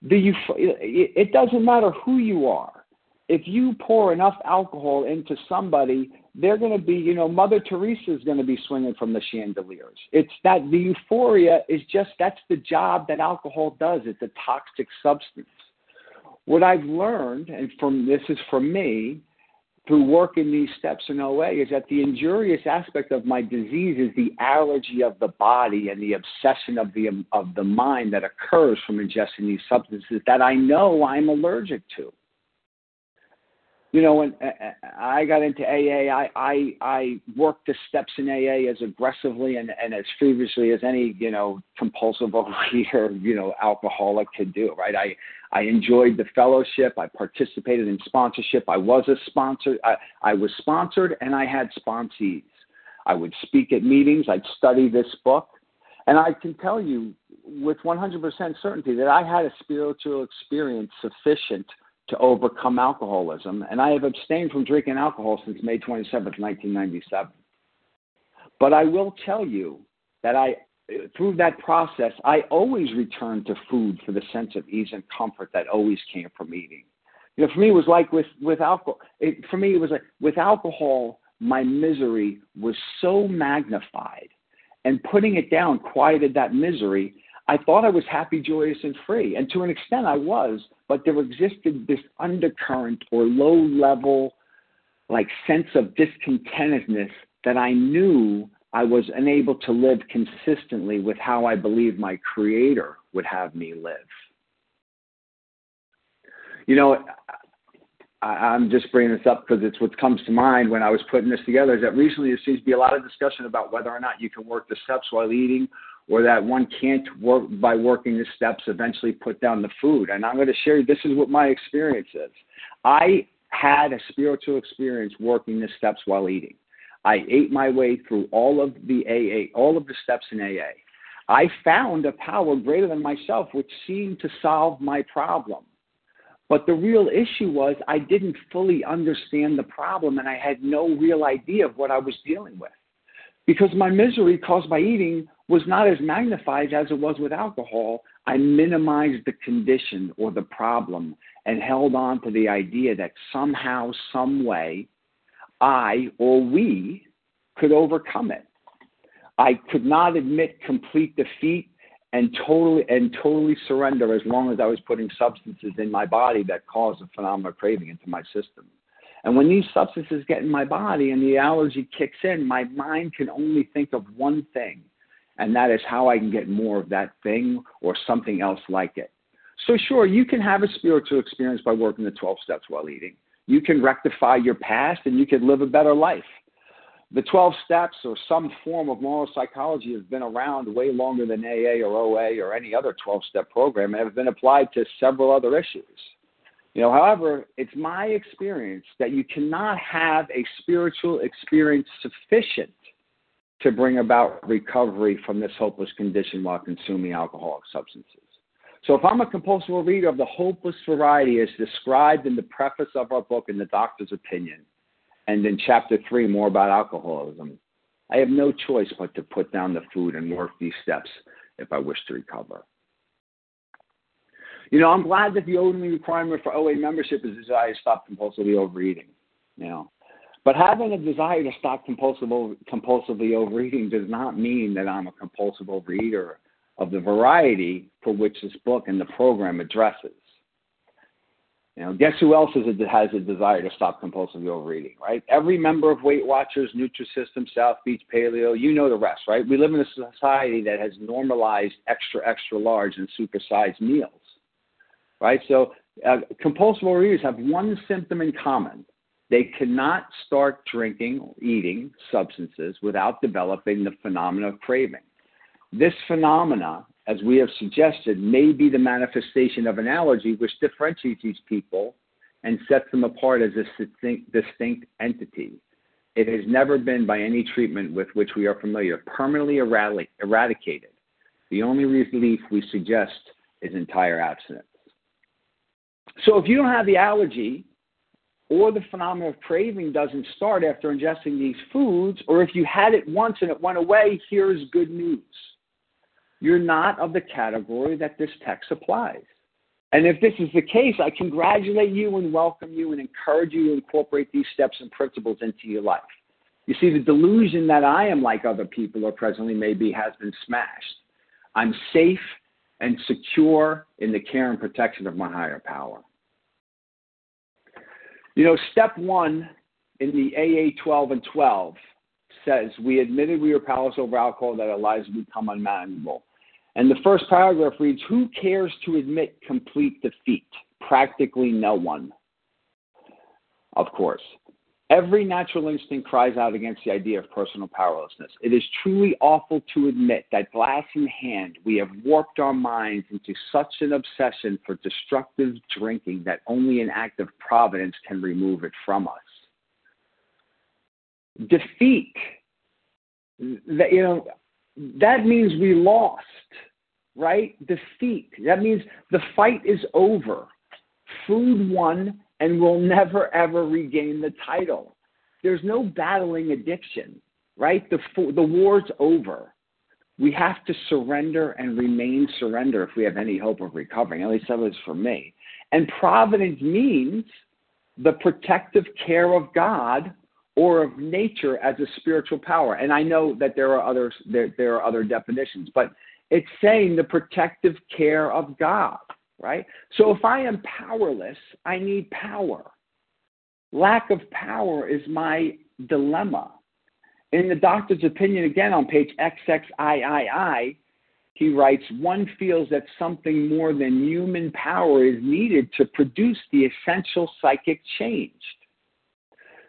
Speaker 3: the it doesn't matter who you are. If you pour enough alcohol into somebody, they're going to be, you know, Mother Teresa is going to be swinging from the chandeliers. It's that the euphoria is just that's the job that alcohol does. It's a toxic substance. What I've learned, and from this is from me, through working these steps in OA is that the injurious aspect of my disease is the allergy of the body and the obsession of the of the mind that occurs from ingesting these substances that I know I'm allergic to. You know, when uh, uh, I got into AA, I I, I worked the steps in AA as aggressively and, and as feverishly as any you know compulsive overeater, you know, alcoholic could do. Right? I I enjoyed the fellowship. I participated in sponsorship. I was a sponsor. I, I was sponsored and I had sponsees. I would speak at meetings. I'd study this book. And I can tell you with 100% certainty that I had a spiritual experience sufficient to overcome alcoholism. And I have abstained from drinking alcohol since May 27, 1997. But I will tell you that I through that process, I always returned to food for the sense of ease and comfort that always came from eating. You know, for me, it was like with with alcohol. It, for me, it was like with alcohol, my misery was so magnified, and putting it down quieted that misery. I thought I was happy, joyous, and free, and to an extent, I was. But there existed this undercurrent or low level, like sense of discontentedness that I knew I was unable to live consistently with how I believe my Creator would have me live. You know, I, am just bringing this up because it's what comes to mind when I was putting this together. Is that recently there seems to be a lot of discussion about whether or not you can work the steps while eating, or that one can't work by working the steps eventually put down the food. And I'm going to share. You, this is what my experience is. I had a spiritual experience working the steps while eating. I ate my way through all of the AA, all of the steps in AA. I found a power greater than myself which seemed to solve my problem. But the real issue was I didn't fully understand the problem and I had no real idea of what I was dealing with. Because my misery caused by eating was not as magnified as it was with alcohol, I minimized the condition or the problem and held on to the idea that somehow, some way, I or we could overcome it. I could not admit complete defeat and totally and totally surrender as long as I was putting substances in my body that caused a phenomenal craving into my system. And when these substances get in my body and the allergy kicks in, my mind can only think of one thing, and that is how I can get more of that thing or something else like it. So, sure, you can have a spiritual experience by working the 12 steps while eating you can rectify your past and you can live a better life. The 12 steps or some form of moral psychology has been around way longer than AA or OA or any other 12 step program and have been applied to several other issues. You know, however, it's my experience that you cannot have a spiritual experience sufficient to bring about recovery from this hopeless condition while consuming alcoholic substances. So if I'm a compulsive reader of the hopeless variety as described in the preface of our book in the doctor's opinion, and in chapter three more about alcoholism, I have no choice but to put down the food and work these steps if I wish to recover. You know, I'm glad that the only requirement for OA membership is a desire to stop compulsively overeating. You know, but having a desire to stop compulsive, compulsively overeating does not mean that I'm a compulsive overeater of the variety for which this book and the program addresses. You know, guess who else a, has a desire to stop compulsively overeating, right? Every member of Weight Watchers, Nutrisystem, South Beach Paleo, you know the rest, right? We live in a society that has normalized extra, extra large and supersized meals, right? So uh, compulsive overeaters have one symptom in common. They cannot start drinking or eating substances without developing the phenomena of craving. This phenomena, as we have suggested, may be the manifestation of an allergy which differentiates these people and sets them apart as a distinct, distinct entity. It has never been, by any treatment with which we are familiar, permanently eradicated. The only relief we suggest is entire abstinence. So if you don't have the allergy, or the phenomenon of craving doesn't start after ingesting these foods, or if you had it once and it went away, here's good news. You're not of the category that this text applies. And if this is the case, I congratulate you and welcome you and encourage you to incorporate these steps and principles into your life. You see, the delusion that I am like other people or presently maybe has been smashed. I'm safe and secure in the care and protection of my higher power. You know, step one in the AA 12 and 12 says, We admitted we were powerless over alcohol, that our lives become unmanageable. And the first paragraph reads Who cares to admit complete defeat? Practically no one. Of course. Every natural instinct cries out against the idea of personal powerlessness. It is truly awful to admit that, glass in hand, we have warped our minds into such an obsession for destructive drinking that only an act of providence can remove it from us. Defeat, that, you know, that means we lost, right? Defeat. That means the fight is over. Food won, and will never ever regain the title. There's no battling addiction, right? The the war's over. We have to surrender and remain surrender if we have any hope of recovering. At least that was for me. And providence means the protective care of God or of nature as a spiritual power. And I know that there are others there, there are other definitions, but it's saying the protective care of God, right? So if I am powerless, I need power. Lack of power is my dilemma. In the doctor's opinion, again on page XXIII, he writes, one feels that something more than human power is needed to produce the essential psychic change.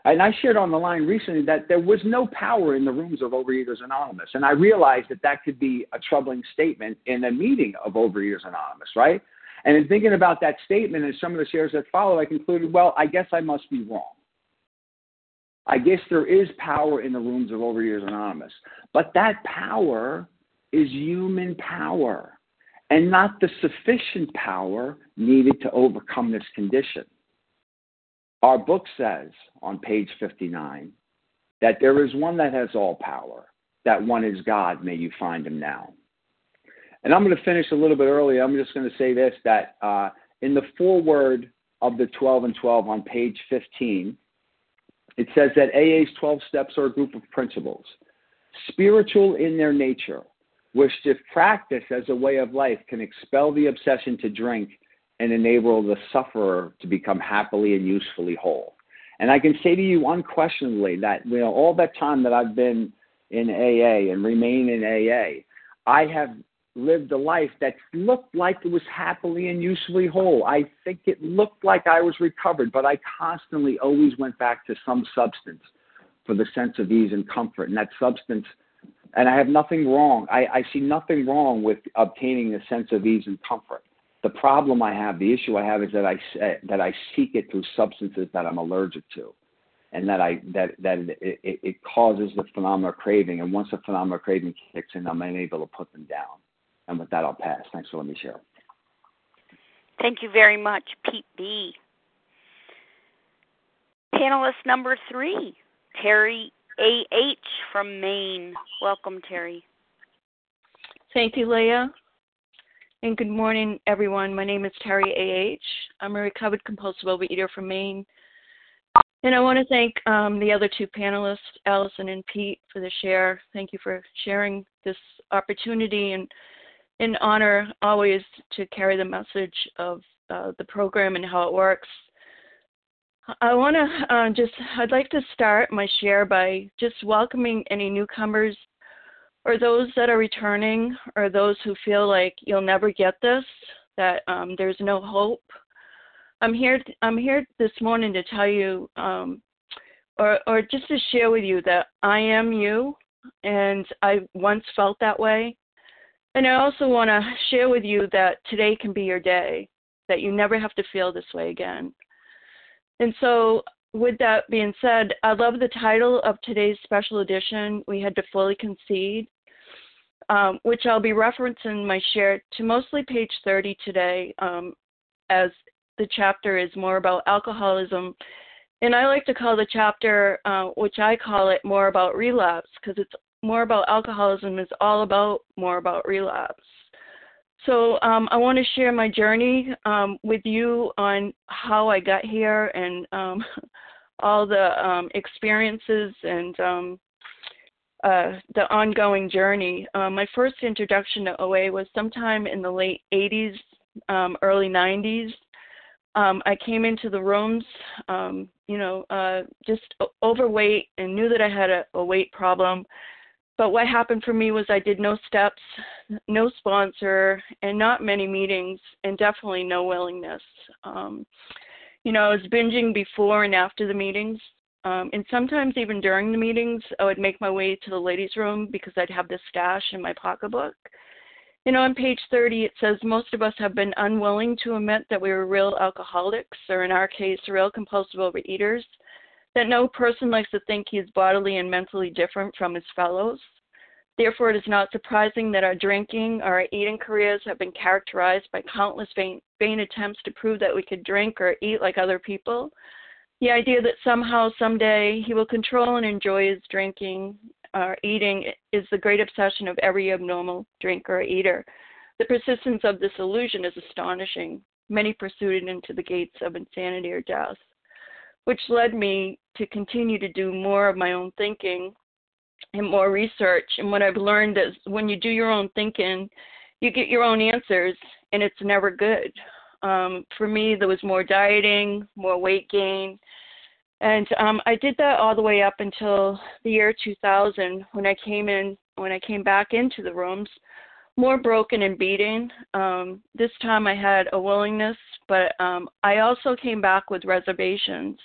Speaker 3: And I shared on the line recently that there was no power in the rooms of Overeaters Anonymous. And I realized that that could be a troubling statement in a meeting of Overeaters Anonymous, right? And in thinking about that statement and some of the shares that followed, I concluded, well, I guess I must be wrong. I guess there is power in the rooms of Overeaters Anonymous. But that power is human power and not the sufficient power needed to overcome this condition. Our book says on page 59 that there is one that has all power. That one is God. May you find him now. And I'm going to finish a little bit early. I'm just going to say this that uh, in the foreword of the 12 and 12 on page 15, it says that AA's 12 steps are a group of principles, spiritual in their nature, which, if practiced as a way of life, can expel the obsession to drink and enable the sufferer to become happily and usefully whole. And I can say to you unquestionably that you know all that time that I've been in AA and remain in AA, I have lived a life that looked like it was happily and usefully whole. I think it looked like I was recovered, but I constantly always went back to some substance for the sense of ease and comfort. And that substance, and I have nothing wrong. I, I see nothing wrong with obtaining a sense of ease and comfort. The problem I have, the issue I have, is that I that I seek it through substances that I'm allergic to, and that I that that it, it, causes the phenomenon of craving. And once the phenomenon of craving kicks in, I'm unable to put them down. And with that, I'll pass. Thanks for letting me share.
Speaker 1: Thank you very much, Pete B. Panelist number three, Terry A.H. from Maine. Welcome, Terry.
Speaker 4: Thank you, Leah. And good morning, everyone. My name is Terry A.H. I'm a recovered compulsive overeater from Maine. And I want to thank um, the other two panelists, Allison and Pete, for the share. Thank you for sharing this opportunity and an honor always to carry the message of uh, the program and how it works. I want to uh, just, I'd like to start my share by just welcoming any newcomers or those that are returning or those who feel like you'll never get this, that um, there's no hope. I'm here. I'm here this morning to tell you um, or or just to share with you that I am you, and I once felt that way. And I also want to share with you that today can be your day, that you never have to feel this way again. And so, with that being said, I love the title of today's special edition, We Had to Fully Concede, um, which I'll be referencing my share to mostly page 30 today, um, as the chapter is more about alcoholism. And I like to call the chapter, uh, which I call it more about relapse, because it's more about alcoholism is all about more about relapse. So um, I want to share my journey um, with you on how I got here and um, all the um, experiences and um, uh, the ongoing journey. Uh, my first introduction to OA was sometime in the late 80s, um, early 90s. I came into the rooms, you know, uh, just overweight and knew that I had a, a weight problem but what happened for me was I did no steps, no sponsor, and not many meetings, and definitely no willingness. Um, you know, I was binging before and after the meetings, um, and sometimes even during the meetings, I would make my way to the ladies' room because I'd have this stash in my pocketbook. You know, on page 30, it says most of us have been unwilling to admit that we were real alcoholics, or in our case, real compulsive overeaters that no person likes to think he is bodily and mentally different from his fellows. Therefore, it is not surprising that our drinking our eating careers have been characterized by countless vain, vain attempts to prove that we could drink or eat like other people. The idea that somehow, someday, he will control and enjoy his drinking or eating is the great obsession of every abnormal drinker or eater. The persistence of this illusion is astonishing. Many pursued it into the gates of insanity or death which led me to continue to do more of my own thinking and more research. And what I've learned is when you do your own thinking, you get your own answers, and it's never good. Um, for me, there was more dieting, more weight gain. And um, I did that all the way up until the year 2000 when I came in, when I came back into the rooms, more broken and beaten. Um, this time I had a willingness, but um, I also came back with reservations.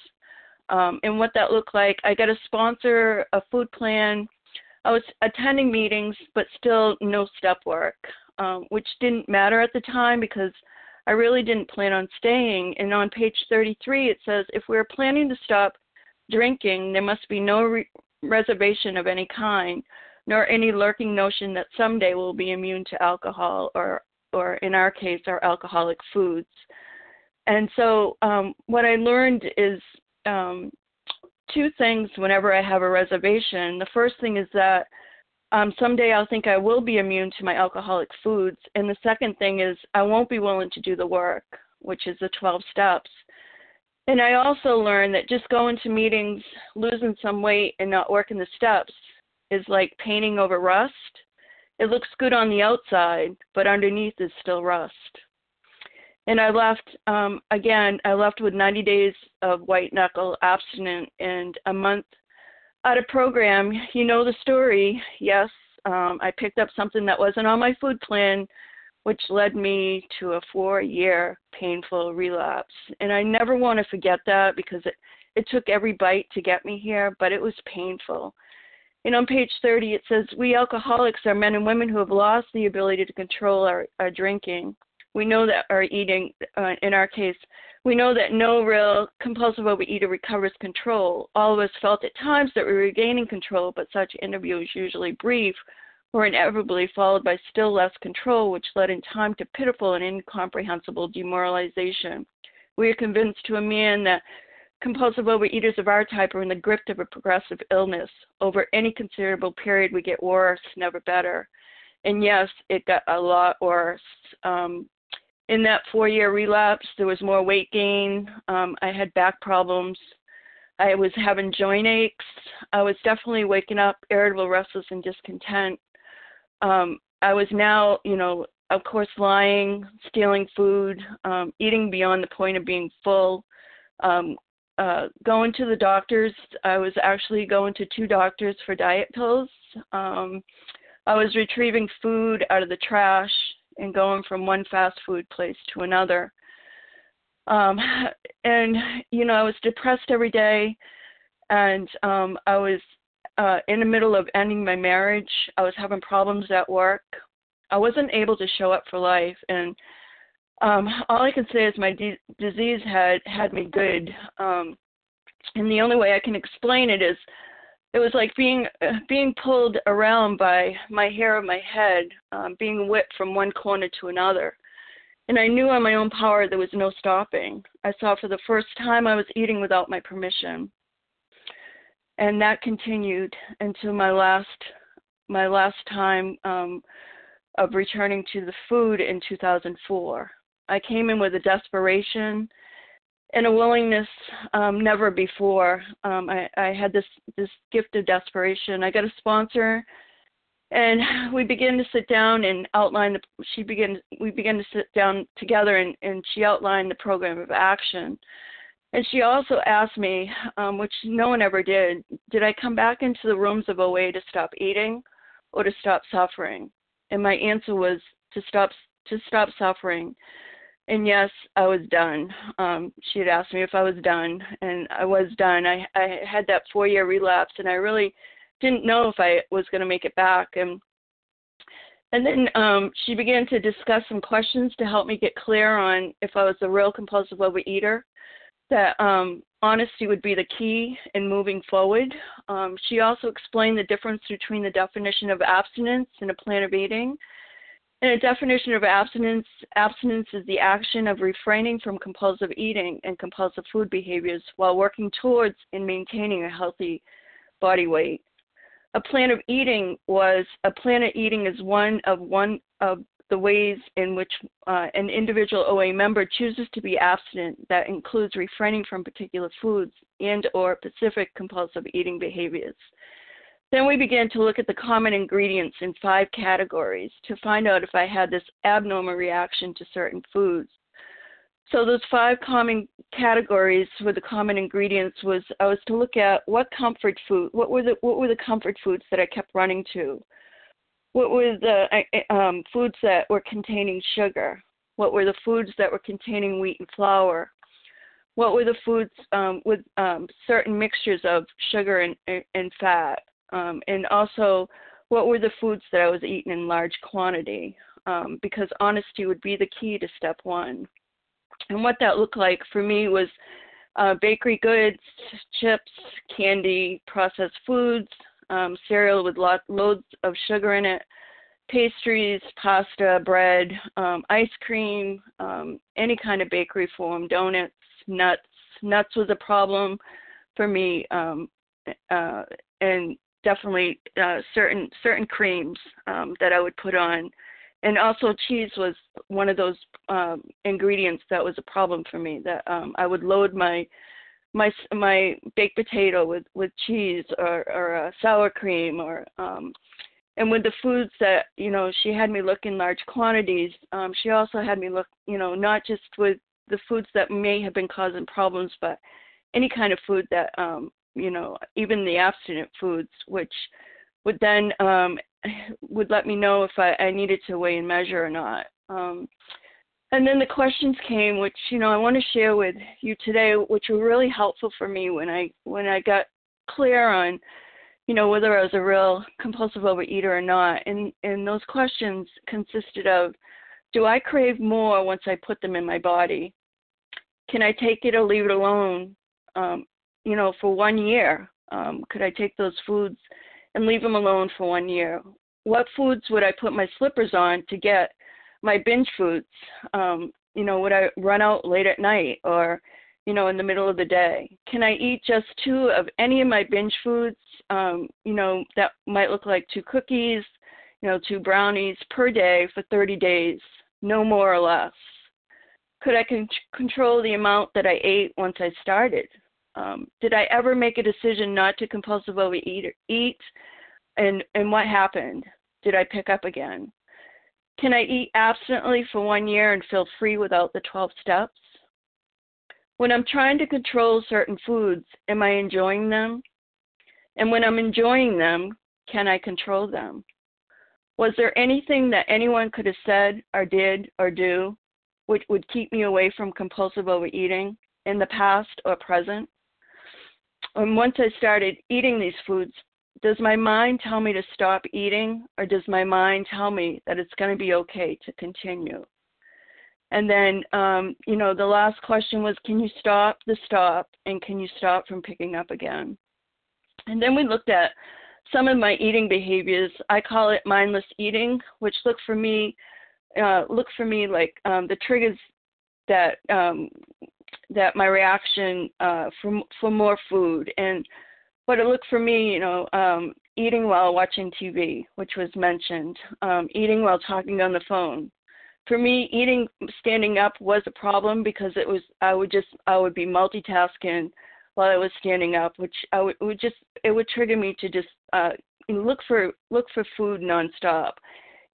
Speaker 4: Um, and what that looked like, I got a sponsor, a food plan. I was attending meetings, but still no step work, um, which didn't matter at the time because I really didn't plan on staying. And on page 33, it says if we're planning to stop drinking, there must be no re- reservation of any kind nor any lurking notion that someday we'll be immune to alcohol or, or in our case, our alcoholic foods. And so, um, what I learned is um, two things whenever I have a reservation. The first thing is that um, someday I'll think I will be immune to my alcoholic foods. And the second thing is I won't be willing to do the work, which is the 12 steps. And I also learned that just going to meetings, losing some weight, and not working the steps is like painting over rust. It looks good on the outside, but underneath is still rust. And I left, um, again, I left with 90 days of white knuckle abstinent and a month out of program. You know the story. Yes, um, I picked up something that wasn't on my food plan, which led me to a four year painful relapse. And I never want to forget that because it, it took every bite to get me here, but it was painful. And on page 30, it says, We alcoholics are men and women who have lost the ability to control our, our drinking. We know that our eating, uh, in our case, we know that no real compulsive overeater recovers control. All of us felt at times that we were regaining control, but such interviews, usually brief, were inevitably followed by still less control, which led in time to pitiful and incomprehensible demoralization. We are convinced to a man that compulsive overeaters of our type are in the grip of a progressive illness. Over any considerable period, we get worse, never better. And yes, it got a lot worse. Um, in that four year relapse, there was more weight gain. Um, I had back problems. I was having joint aches. I was definitely waking up irritable, restless, and discontent. Um, I was now, you know, of course, lying, stealing food, um, eating beyond the point of being full, um, uh, going to the doctors. I was actually going to two doctors for diet pills. Um, I was retrieving food out of the trash and going from one fast food place to another. Um, and, you know, I was depressed every day. and um, I was uh, in the middle of ending my marriage. I was having problems at work. I wasn't able to show up for life, and um, all I can say is my de- disease had had me good. Um, and the only way I can explain it is it was like being uh, being pulled around by my hair of my head, um, being whipped from one corner to another. And I knew on my own power there was no stopping. I saw for the first time I was eating without my permission. And that continued until my last my last time um, of returning to the food in 2004. I came in with a desperation and a willingness um, never before. Um, I, I had this this gift of desperation. I got a sponsor, and we began to sit down and outline. The, she began. We began to sit down together, and, and she outlined the program of action. And she also asked me, um, which no one ever did, did I come back into the rooms of OA to stop eating, or to stop suffering? And my answer was to stop to stop suffering and yes, I was done. Um, she had asked me if I was done, and I was done. I I had that four year relapse, and I really didn't know if I was going to make it back. And and then um, she began to discuss some questions to help me get clear on if I was a real compulsive overeater. That um, honesty would be the key in moving forward. Um, she also explained the difference between the definition of abstinence and a plan of eating in a definition of abstinence, abstinence is the action of refraining from compulsive eating and compulsive food behaviors while working towards and maintaining a healthy body weight. A plan of eating was a plan of eating is one of one of the ways in which uh, an individual OA member chooses to be abstinent that includes refraining from particular foods and or specific compulsive eating behaviors. Then we began to look at the common ingredients in five categories to find out if I had this abnormal reaction to certain foods. So those five common categories with the common ingredients was I was to look at what comfort food, what were the what were the comfort foods that I kept running to, what were the um, foods that were containing sugar, what were the foods that were containing wheat and flour, what were the foods um, with um, certain mixtures of sugar and, and fat, um, and also what were the foods that I was eating in large quantity, um, because honesty would be the key to step one. And what that looked like for me was uh, bakery goods, chips, candy, processed foods, um, cereal with lot, loads of sugar in it, pastries, pasta, bread, um, ice cream, um, any kind of bakery form, donuts, nuts. Nuts was a problem for me, um, uh, and definitely uh, certain certain creams um, that I would put on, and also cheese was one of those um, ingredients that was a problem for me. That um, I would load my my my baked potato with with cheese or or sour cream or um, and with the foods that you know she had me look in large quantities. Um, she also had me look you know not just with the foods that may have been causing problems, but any kind of food that um, you know, even the abstinent foods, which would then um, would let me know if I, I needed to weigh and measure or not. Um, and then the questions came, which you know I want to share with you today, which were really helpful for me when I when I got clear on, you know, whether I was a real compulsive overeater or not. And and those questions consisted of, do I crave more once I put them in my body? Can I take it or leave it alone? Um, you know, for one year? Um, could I take those foods and leave them alone for one year? What foods would I put my slippers on to get my binge foods? Um, you know, would I run out late at night or, you know, in the middle of the day? Can I eat just two of any of my binge foods? Um, you know, that might look like two cookies, you know, two brownies per day for 30 days, no more or less. Could I con- control the amount that I ate once I started? Um, did I ever make a decision not to compulsive overeat? Eat, and and what happened? Did I pick up again? Can I eat abstinently for one year and feel free without the 12 steps? When I'm trying to control certain foods, am I enjoying them? And when I'm enjoying them, can I control them? Was there anything that anyone could have said or did or do which would keep me away from compulsive overeating in the past or present? And once I started eating these foods, does my mind tell me to stop eating, or does my mind tell me that it's going to be okay to continue? And then, um, you know, the last question was, can you stop the stop, and can you stop from picking up again? And then we looked at some of my eating behaviors. I call it mindless eating, which look for me, uh, look for me like um, the triggers that um, that my reaction uh, for for more food and what it looked for me, you know, um, eating while watching TV, which was mentioned, um, eating while talking on the phone. For me, eating standing up was a problem because it was I would just I would be multitasking while I was standing up, which I would, would just it would trigger me to just uh, look for look for food nonstop.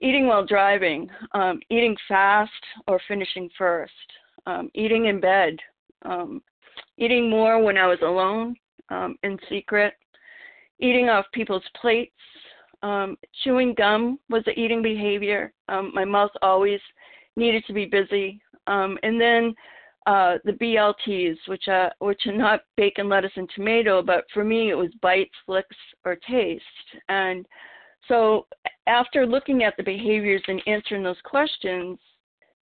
Speaker 4: Eating while driving, um, eating fast or finishing first, um, eating in bed, um, eating more when I was alone um, in secret, eating off people's plates, um, chewing gum was an eating behavior. Um, my mouth always needed to be busy, um, and then uh, the BLTs, which are which are not bacon, lettuce, and tomato, but for me it was bites, flicks, or taste. And so after looking at the behaviors and answering those questions,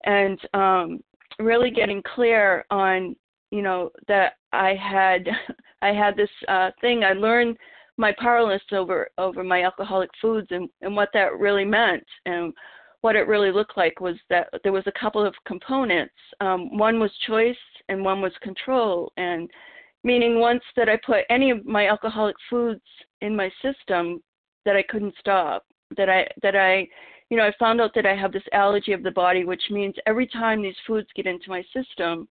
Speaker 4: and um, really getting clear on you know that I had I had this uh, thing. I learned my powerlessness over over my alcoholic foods and and what that really meant. And what it really looked like was that there was a couple of components. Um, one was choice and one was control. And meaning once that I put any of my alcoholic foods in my system that I couldn't stop that I that I you know I found out that I have this allergy of the body which means every time these foods get into my system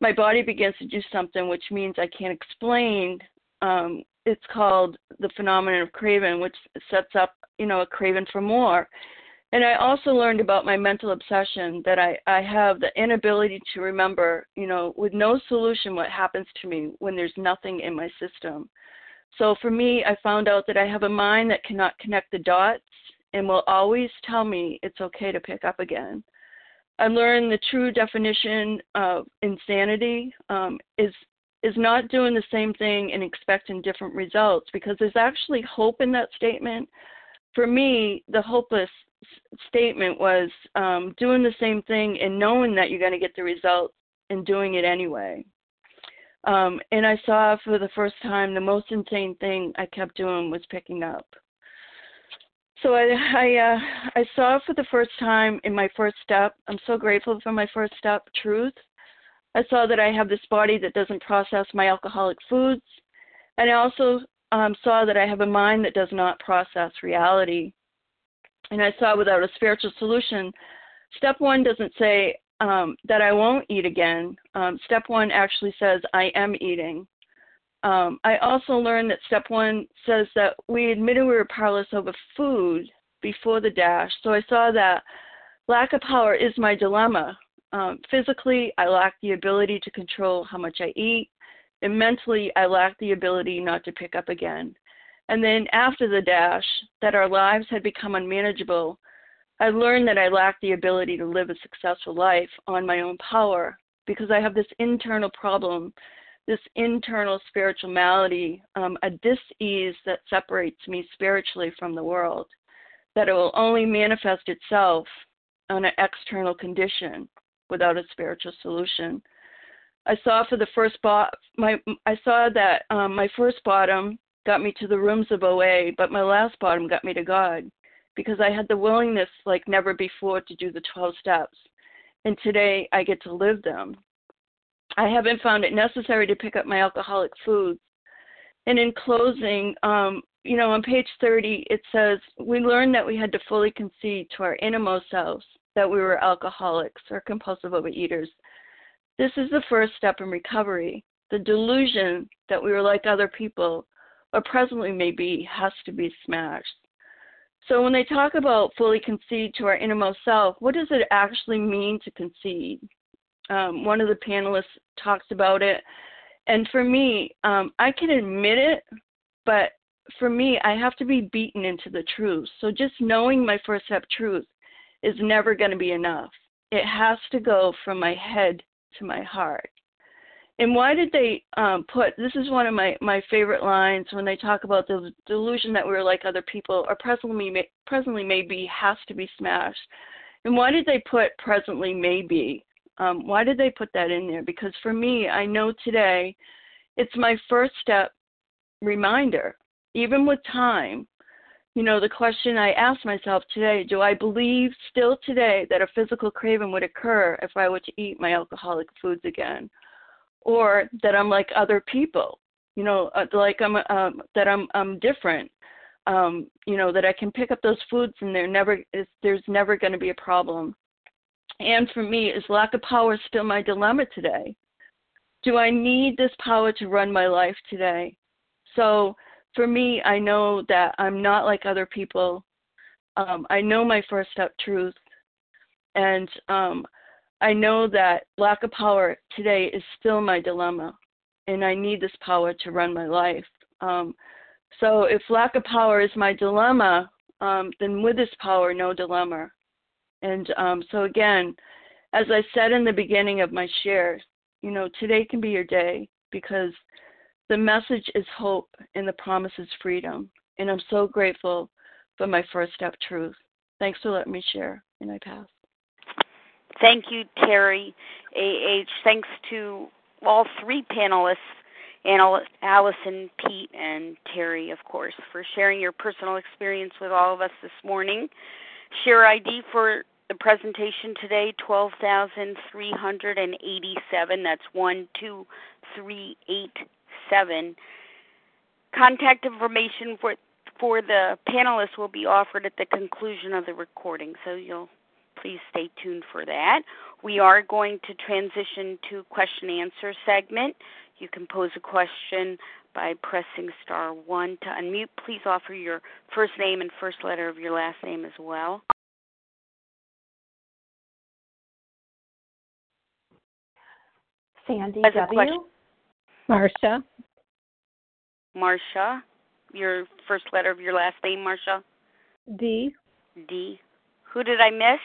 Speaker 4: my body begins to do something which means I can't explain. Um, it's called the phenomenon of craving, which sets up, you know, a craving for more. And I also learned about my mental obsession that I, I have the inability to remember, you know, with no solution what happens to me when there's nothing in my system. So for me, I found out that I have a mind that cannot connect the dots and will always tell me it's okay to pick up again. I learned the true definition of insanity um, is is not doing the same thing and expecting different results because there's actually hope in that statement. For me, the hopeless statement was um, doing the same thing and knowing that you're going to get the results and doing it anyway. Um, and I saw for the first time the most insane thing I kept doing was picking up. So I I, uh, I saw for the first time in my first step. I'm so grateful for my first step, truth. I saw that I have this body that doesn't process my alcoholic foods, and I also um, saw that I have a mind that does not process reality. And I saw without a spiritual solution, step one doesn't say um, that I won't eat again. Um, step one actually says I am eating. Um, I also learned that step one says that we admitted we were powerless over food before the dash. So I saw that lack of power is my dilemma. Um, physically, I lack the ability to control how much I eat, and mentally, I lack the ability not to pick up again. And then after the dash, that our lives had become unmanageable, I learned that I lacked the ability to live a successful life on my own power because I have this internal problem this internal spiritual malady, um, a dis-ease that separates me spiritually from the world, that it will only manifest itself on an external condition without a spiritual solution. I saw for the first bot, my I saw that um, my first bottom got me to the rooms of OA, but my last bottom got me to God because I had the willingness like never before to do the 12 steps. And today I get to live them. I haven't found it necessary to pick up my alcoholic foods. And in closing, um, you know, on page 30, it says, We learned that we had to fully concede to our innermost selves that we were alcoholics or compulsive overeaters. This is the first step in recovery. The delusion that we were like other people, or presently may be, has to be smashed. So when they talk about fully concede to our innermost self, what does it actually mean to concede? Um, one of the panelists talks about it. And for me, um, I can admit it, but for me, I have to be beaten into the truth. So just knowing my first step truth is never going to be enough. It has to go from my head to my heart. And why did they um, put this is one of my, my favorite lines when they talk about the delusion that we're like other people or presently may, presently maybe has to be smashed. And why did they put presently maybe? Um, why did they put that in there? Because for me, I know today it's my first step reminder, even with time. You know, the question I ask myself today do I believe still today that a physical craving would occur if I were to eat my alcoholic foods again? Or that I'm like other people, you know, uh, like I'm, um, that I'm, I'm different, um, you know, that I can pick up those foods and there never is, there's never going to be a problem. And for me, is lack of power still my dilemma today? Do I need this power to run my life today? So for me, I know that I'm not like other people. Um, I know my first step truth. And um, I know that lack of power today is still my dilemma. And I need this power to run my life. Um, so if lack of power is my dilemma, um, then with this power, no dilemma. And um, so again, as I said in the beginning of my share, you know, today can be your day because the message is hope and the promise is freedom. And I'm so grateful for my first step truth. Thanks for letting me share, and I pass.
Speaker 1: Thank you, Terry A.H. Thanks to all three panelists, Allison, Pete, and Terry, of course, for sharing your personal experience with all of us this morning. Share ID for the presentation today 12,387. That's 12388 seven. Contact information for for the panelists will be offered at the conclusion of the recording, so you'll please stay tuned for that. We are going to transition to question answer segment. You can pose a question by pressing star one to unmute. Please offer your first name and first letter of your last name as well.
Speaker 5: Sandy W.
Speaker 6: Marcia.
Speaker 1: Marcia. Your first letter of your last name, Marcia?
Speaker 6: D.
Speaker 1: D. Who did I miss?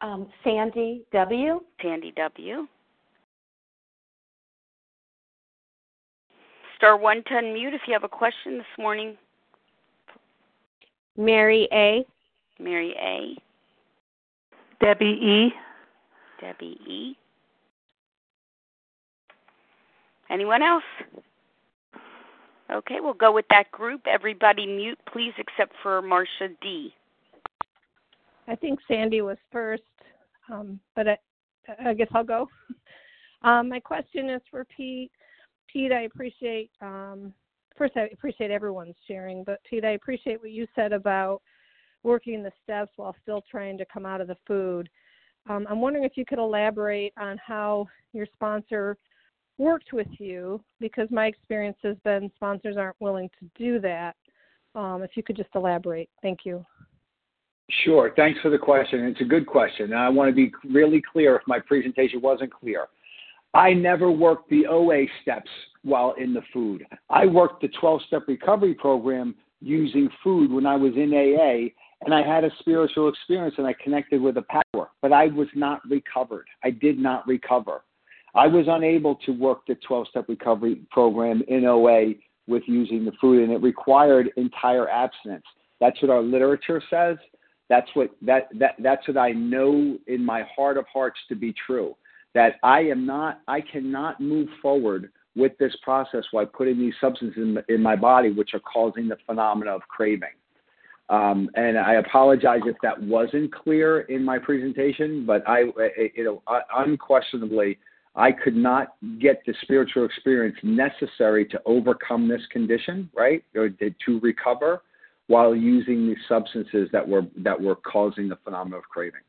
Speaker 5: Um, Sandy W.
Speaker 1: Sandy W. Star one to unmute if you have a question this morning.
Speaker 6: Mary A.
Speaker 1: Mary A.
Speaker 7: Debbie E.
Speaker 1: Debbie E. Anyone else? Okay, we'll go with that group. Everybody mute, please, except for Marcia D.
Speaker 6: I think Sandy was first, um, but I, I, guess I'll go. Um, my question is for Pete. Pete, I appreciate um, first I appreciate everyone's sharing, but Pete, I appreciate what you said about working the steps while still trying to come out of the food. Um, I'm wondering if you could elaborate on how your sponsor worked with you because my experience has been sponsors aren't willing to do that. Um, if you could just elaborate. Thank you.
Speaker 3: Sure. Thanks for the question. It's a good question. And I want to be really clear if my presentation wasn't clear. I never worked the OA steps while in the food. I worked the 12 step recovery program using food when I was in AA, and I had a spiritual experience and I connected with a power, but I was not recovered. I did not recover. I was unable to work the 12 step recovery program in OA with using the food, and it required entire abstinence. That's what our literature says. That's what that, that that's what I know in my heart of hearts to be true. That I am not, I cannot move forward with this process while putting these substances in, in my body, which are causing the phenomena of craving. Um, and I apologize if that wasn't clear in my presentation, but I, you know, unquestionably, I could not get the spiritual experience necessary to overcome this condition, right, or to recover, while using these substances that were that were causing the phenomenon of craving.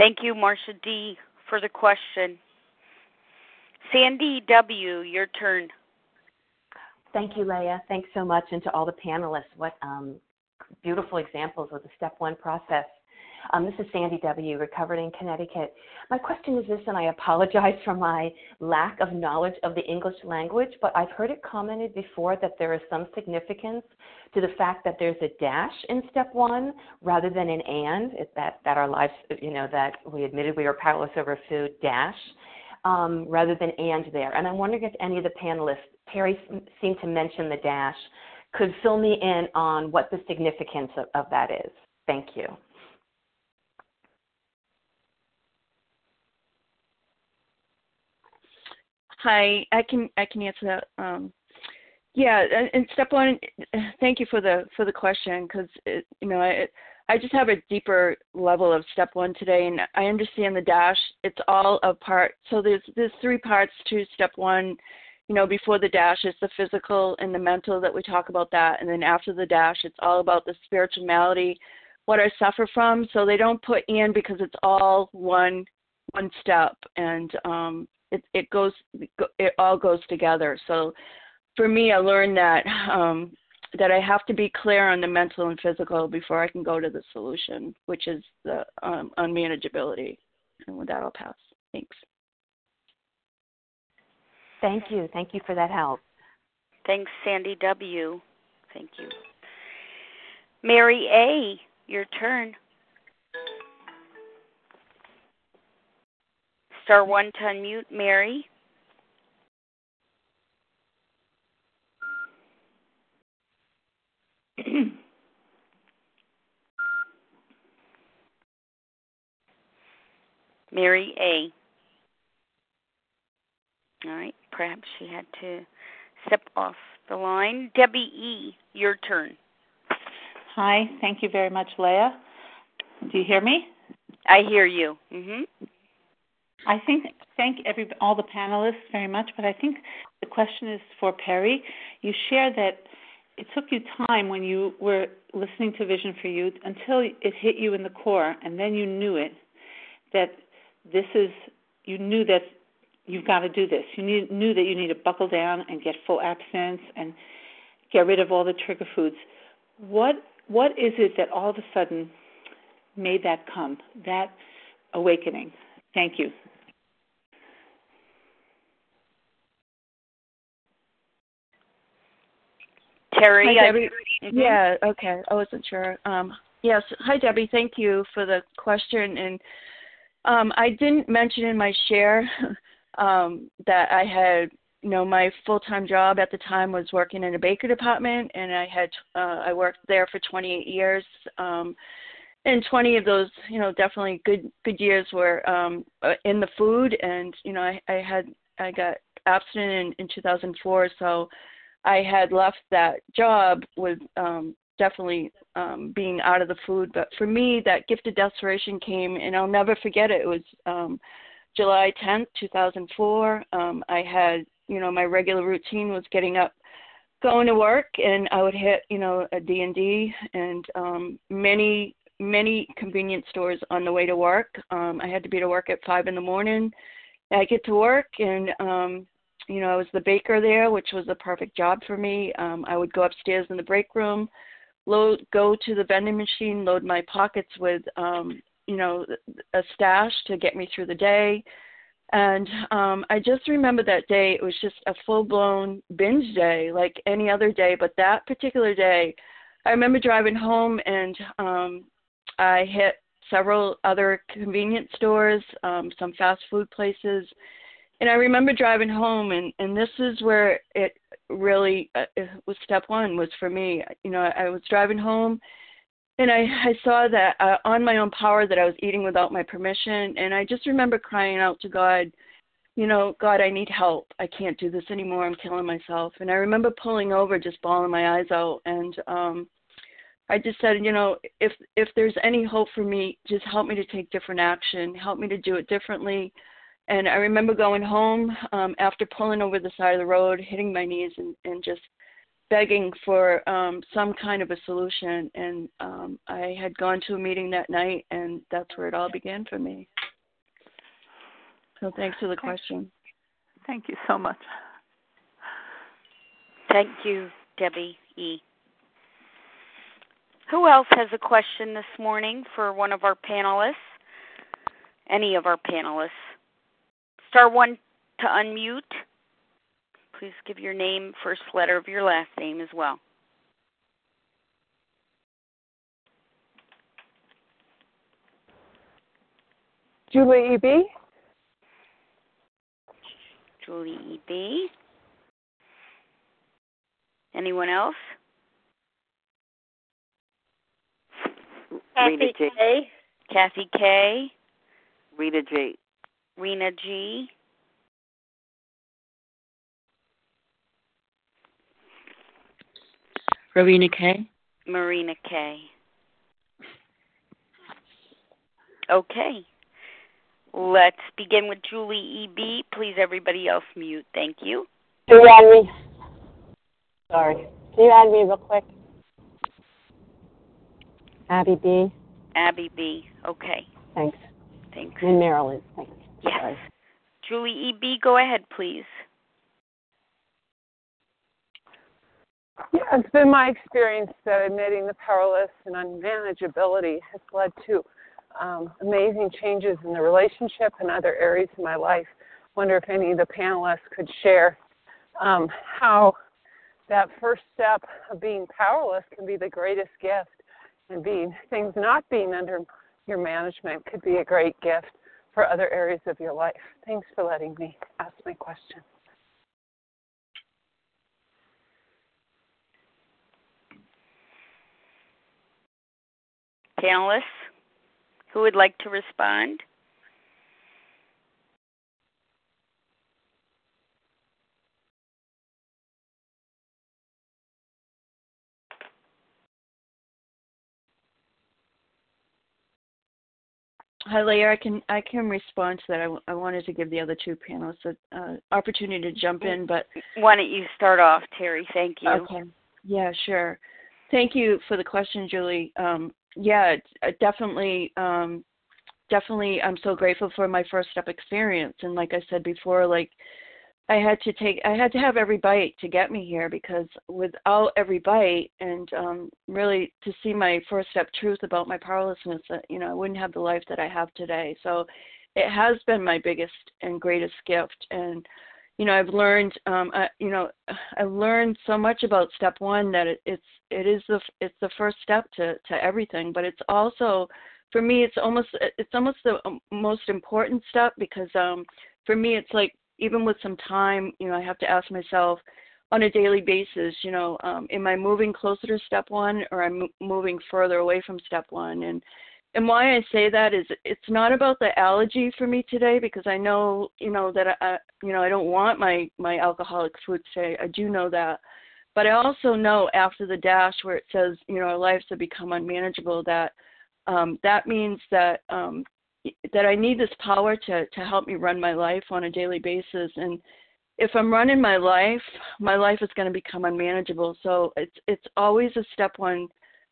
Speaker 1: Thank you, Marcia D, for the question. Sandy W, your turn.
Speaker 5: Thank you, Leah. Thanks so much, and to all the panelists. What um, beautiful examples of the step one process Um, this is Sandy W., recovered in Connecticut. My question is this, and I apologize for my lack of knowledge of the English language, but I've heard it commented before that there is some significance to the fact that there's a dash in step one rather than an and, that, that our lives, you know, that we admitted we were powerless over food, dash, um, rather than and there. And I'm wondering if any of the panelists, Terry seemed to mention the dash, could fill me in on what the significance of, of that is. Thank you.
Speaker 4: Hi, I can I can answer that. Um, yeah, and step one, thank you for the for the question because you know I I just have a deeper level of step one today, and I understand the dash. It's all a part. So there's there's three parts to step one you know, before the dash, it's the physical and the mental that we talk about that. And then after the dash, it's all about the spiritual malady, what I suffer from. So they don't put in because it's all one one step and um it it goes it all goes together. So for me I learned that um that I have to be clear on the mental and physical before I can go to the solution, which is the um, unmanageability. And with that, I'll pass. Thanks.
Speaker 5: Thank you. Thank you for that help.
Speaker 1: Thanks, Sandy W. Thank you. Mary A., your turn. Star one to unmute. Mary. Mary A. All right. Perhaps she had to step off the line. Debbie E., your turn.
Speaker 7: Hi. Thank you very much, Leah. Do you hear me?
Speaker 1: I hear you. Mhm.
Speaker 7: I think thank every all the panelists very much, but I think the question is for Perry. You shared that it took you time when you were listening to Vision for You until it hit you in the core, and then you knew it that this is you knew that you've got to do this. You need, knew that you need to buckle down and get full abstinence and get rid of all the trigger foods. What what is it that all of a sudden made that come, that awakening? Thank you.
Speaker 1: Terry,
Speaker 4: Hi, Debbie.
Speaker 1: Mm-hmm.
Speaker 4: Yeah, okay. I wasn't sure. Um, yes. Hi, Debbie. Thank you for the question. And um, I didn't mention in my share um, that I had, you know, my full time job at the time was working in a baker department, and I had uh, I worked there for 28 years. Um, and 20 of those, you know, definitely good good years were um, uh, in the food, and you know, I, I had I got abstinent in, in 2004, so I had left that job with um, definitely um, being out of the food. But for me, that gift of desperation came, and I'll never forget it. It was um, July 10th, 2004. Um, I had, you know, my regular routine was getting up, going to work, and I would hit, you know, a D&D and um, many, many convenience stores on the way to work. Um, I had to be to work at 5 in the morning. I get to work, and, um, you know, I was the baker there, which was the perfect job for me. Um, I would go upstairs in the break room, load, go to the vending machine, load my pockets with um, you know a stash to get me through the day and um i just remember that day it was just a full blown binge day like any other day but that particular day i remember driving home and um i hit several other convenience stores um some fast food places and i remember driving home and and this is where it really uh, it was step one was for me you know i was driving home and I, I saw that uh, on my own power that I was eating without my permission, and I just remember crying out to God, you know, God, I need help. I can't do this anymore. I'm killing myself. And I remember pulling over, just bawling my eyes out, and um, I just said, you know, if if there's any hope for me, just help me to take different action. Help me to do it differently. And I remember going home um, after pulling over the side of the road, hitting my knees, and, and just begging for um, some kind of a solution. And um, I had gone to a meeting that night, and that's where it all began for me. So thanks for the question.
Speaker 7: Thank you so much.
Speaker 1: Thank you, Debbie E. Who else has a question this morning for one of our panelists? Any of our panelists? Star one to unmute. Please give your name, first letter of your last name as well.
Speaker 8: Julie E.B.
Speaker 1: Julie E.B. Anyone else?
Speaker 9: Kathy K.
Speaker 1: Kathy K.
Speaker 9: Rita G.
Speaker 1: Rena G.
Speaker 4: Rowena K.
Speaker 1: Marina K. Okay. Let's begin with Julie E.B. Please, everybody else mute. Thank you.
Speaker 8: Can you add me? Sorry. Can you add me real quick? Abby B.
Speaker 1: Abby B. Okay.
Speaker 8: Thanks.
Speaker 1: Thanks.
Speaker 8: In Maryland. Thanks.
Speaker 1: Yes. Julie E.B., go ahead, please.
Speaker 8: Yeah, it's been my experience that admitting the powerless and unmanageability has led to um, amazing changes in the relationship and other areas of my life. Wonder if any of the panelists could share um, how that first step of being powerless can be the greatest gift, and being things not being under your management could be a great gift for other areas of your life. Thanks for letting me ask my question.
Speaker 1: Panelists, who would like to respond?
Speaker 4: Hi, Leah. I can I can respond to that. I, I wanted to give the other two panelists an uh, opportunity to jump in, but
Speaker 1: Why don't you start off, Terry? Thank you.
Speaker 4: Okay. Yeah, sure. Thank you for the question, Julie. Um, yeah, definitely, um, definitely. I'm so grateful for my first step experience, and like I said before, like I had to take, I had to have every bite to get me here because without every bite, and um, really to see my first step truth about my powerlessness, that you know, I wouldn't have the life that I have today. So it has been my biggest and greatest gift, and you know, I've learned, um, I, you know, I've learned so much about step one that it, it's it is the it's the first step to to everything, but it's also for me it's almost it's almost the um, most important step because um for me it's like even with some time, you know, I have to ask myself on a daily basis, you know, um, am I moving closer to step one or I'm moving further away from step one? And and why I say that is it's not about the allergy for me today because I know you know that I you know I don't want my my alcoholic food today. I do know that, but I also know after the dash where it says you know our lives have become unmanageable that um, that means that um, that I need this power to to help me run my life on a daily basis and if I'm running my life, my life is going to become unmanageable. So it's it's always a step one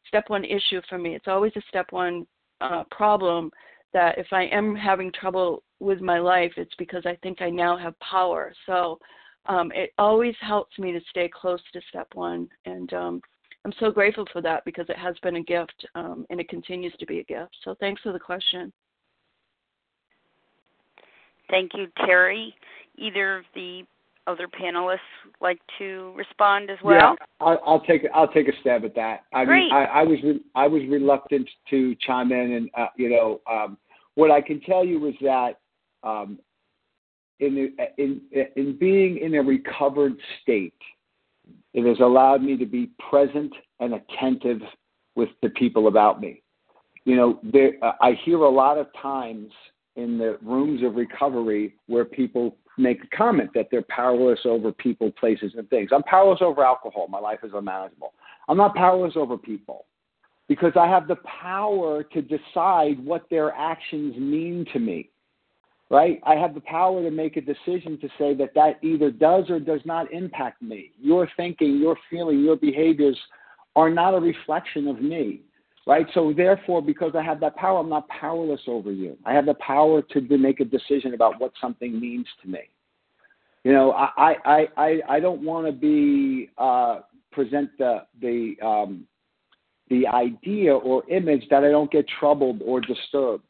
Speaker 4: step one issue for me. It's always a step one uh, problem that if I am having trouble with my life, it's because I think I now have power. So um, it always helps me to stay close to step one, and um, I'm so grateful for that because it has been a gift um, and it continues to be a gift. So thanks for the question.
Speaker 1: Thank you, Terry. Either of the other panelists like to respond as well?
Speaker 3: Yeah, I'll, I'll take I'll take a stab at that. I
Speaker 1: Great.
Speaker 3: mean, I, I was re- I was reluctant to chime in, and uh, you know, um, what I can tell you is that um, in the, in in being in a recovered state, it has allowed me to be present and attentive with the people about me. You know, there, uh, I hear a lot of times in the rooms of recovery where people make a comment that they're powerless over people, places, and things. I'm powerless over alcohol. My life is unmanageable. I'm not powerless over people because I have the power to decide what their actions mean to me. Right? I have the power to make a decision to say that that either does or does not impact me. Your thinking, your feeling, your behaviors are not a reflection of me right? So therefore, because I have that power, I'm not powerless over you. I have the power to, make a decision about what something means to me. You know, I I I, I don't want to be uh, present the the um, the idea or image that I don't get troubled or disturbed.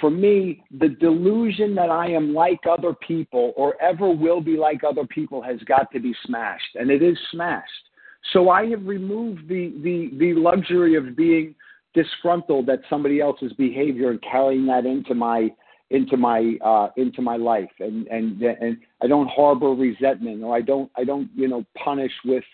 Speaker 3: For me, the delusion that I am like other people or ever will be like other people has got to be smashed, and it is smashed. So I have removed the, the, the luxury of being disgruntled at somebody else's behavior and carrying that into my into my uh, into my life, and and and I don't harbor resentment, or I don't I don't you know punish with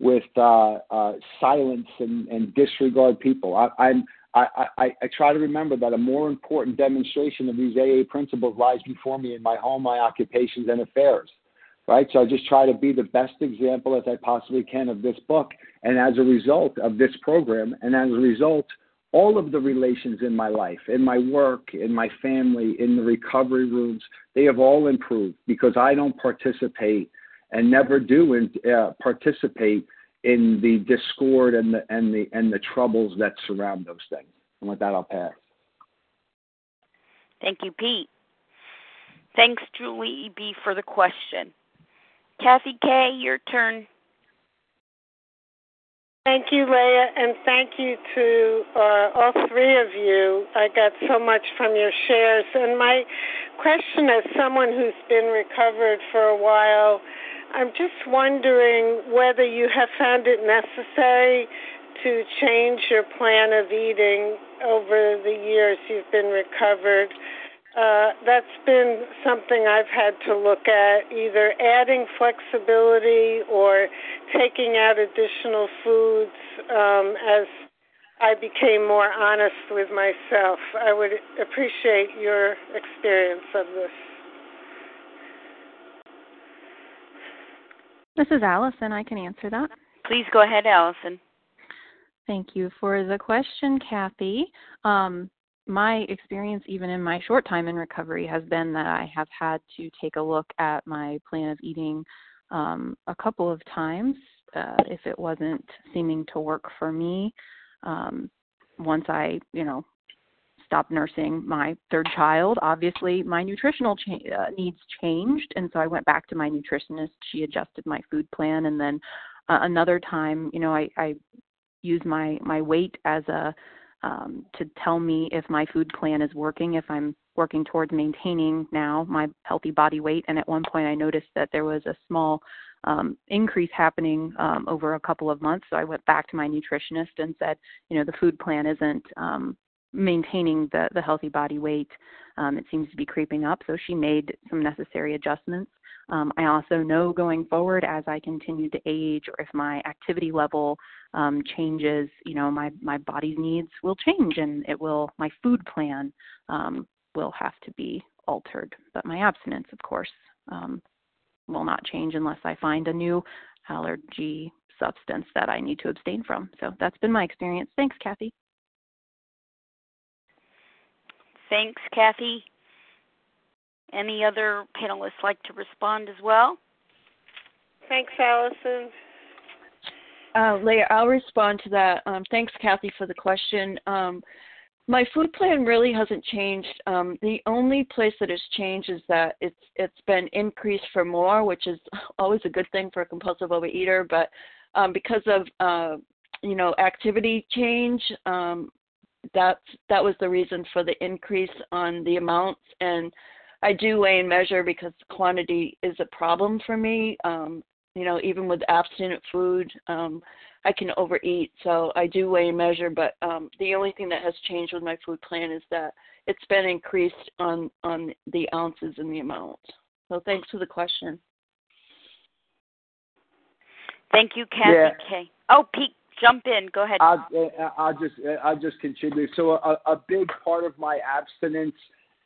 Speaker 3: with uh, uh, silence and, and disregard people. I, I'm I, I, I try to remember that a more important demonstration of these AA principles lies before me in my home, my occupations, and affairs. Right? So I just try to be the best example as I possibly can of this book. And as a result of this program, and as a result, all of the relations in my life, in my work, in my family, in the recovery rooms, they have all improved because I don't participate and never do in, uh, participate in the discord and the and the and the troubles that surround those things. And with that, I'll pass.
Speaker 1: Thank you, Pete. Thanks, Julie B, for the question. Kathy K, your turn.
Speaker 10: Thank you, Leah, and thank you to uh, all three of you. I got so much from your shares. And my question, as someone who's been recovered for a while, I'm just wondering whether you have found it necessary to change your plan of eating over the years you've been recovered. Uh, that's been something I've had to look at, either adding flexibility or taking out additional foods um, as I became more honest with myself. I would appreciate your experience of this.
Speaker 2: This is Allison. I can answer that.
Speaker 1: Please go ahead, Allison.
Speaker 2: Thank you for the question, Kathy. Um, my experience, even in my short time in recovery, has been that I have had to take a look at my plan of eating um, a couple of times uh, if it wasn't seeming to work for me. Um, once I, you know, stopped nursing my third child, obviously my nutritional cha- uh, needs changed, and so I went back to my nutritionist. She adjusted my food plan, and then uh, another time, you know, I, I use my my weight as a um, to tell me if my food plan is working, if I'm working towards maintaining now my healthy body weight. And at one point, I noticed that there was a small um, increase happening um, over a couple of months. So I went back to my nutritionist and said, you know, the food plan isn't um, maintaining the the healthy body weight. Um, it seems to be creeping up. So she made some necessary adjustments. Um, I also know going forward as I continue to age or if my activity level um, changes, you know, my, my body's needs will change and it will, my food plan um, will have to be altered. But my abstinence, of course, um, will not change unless I find a new allergy substance that I need to abstain from. So that's been my experience. Thanks, Kathy.
Speaker 1: Thanks, Kathy. Any other panelists like to respond as well?
Speaker 10: Thanks, Allison.
Speaker 4: Uh, Leah, I'll respond to that. Um, thanks, Kathy, for the question. Um, my food plan really hasn't changed. Um, the only place that has changed is that it's it's been increased for more, which is always a good thing for a compulsive overeater. But um, because of uh, you know activity change, um, that's that was the reason for the increase on the amounts. And I do weigh and measure because quantity is a problem for me. Um, you know, even with abstinent food, um, I can overeat. So I do weigh and measure, but um, the only thing that has changed with my food plan is that it's been increased on on the ounces and the amount. So thanks for the question.
Speaker 1: Thank you, Kathy
Speaker 3: Yeah.
Speaker 1: K. Oh, Pete, jump in. Go ahead.
Speaker 3: I'll, uh, I'll just I'll just contribute. So a, a big part of my abstinence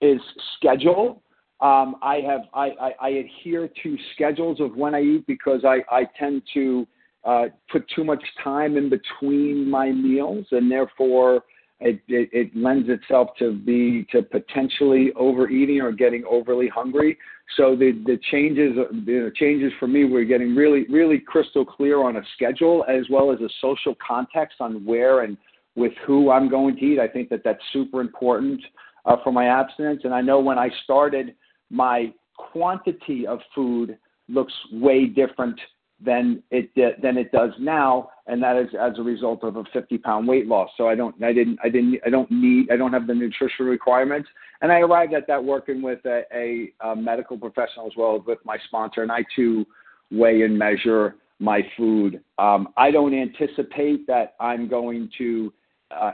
Speaker 3: is schedule. Um, I have I, I, I adhere to schedules of when I eat because I, I tend to uh, put too much time in between my meals, and therefore it, it, it lends itself to be to potentially overeating or getting overly hungry. So the the changes the changes for me were getting really really crystal clear on a schedule as well as a social context on where and with who I'm going to eat. I think that that's super important uh, for my abstinence. And I know when I started, my quantity of food looks way different than it than it does now, and that is as a result of a 50 pound weight loss. So I don't I didn't I didn't I don't need I don't have the nutritional requirements, and I arrived at that working with a, a, a medical professional as well as with my sponsor, and I too weigh and measure my food. Um, I don't anticipate that I'm going to uh,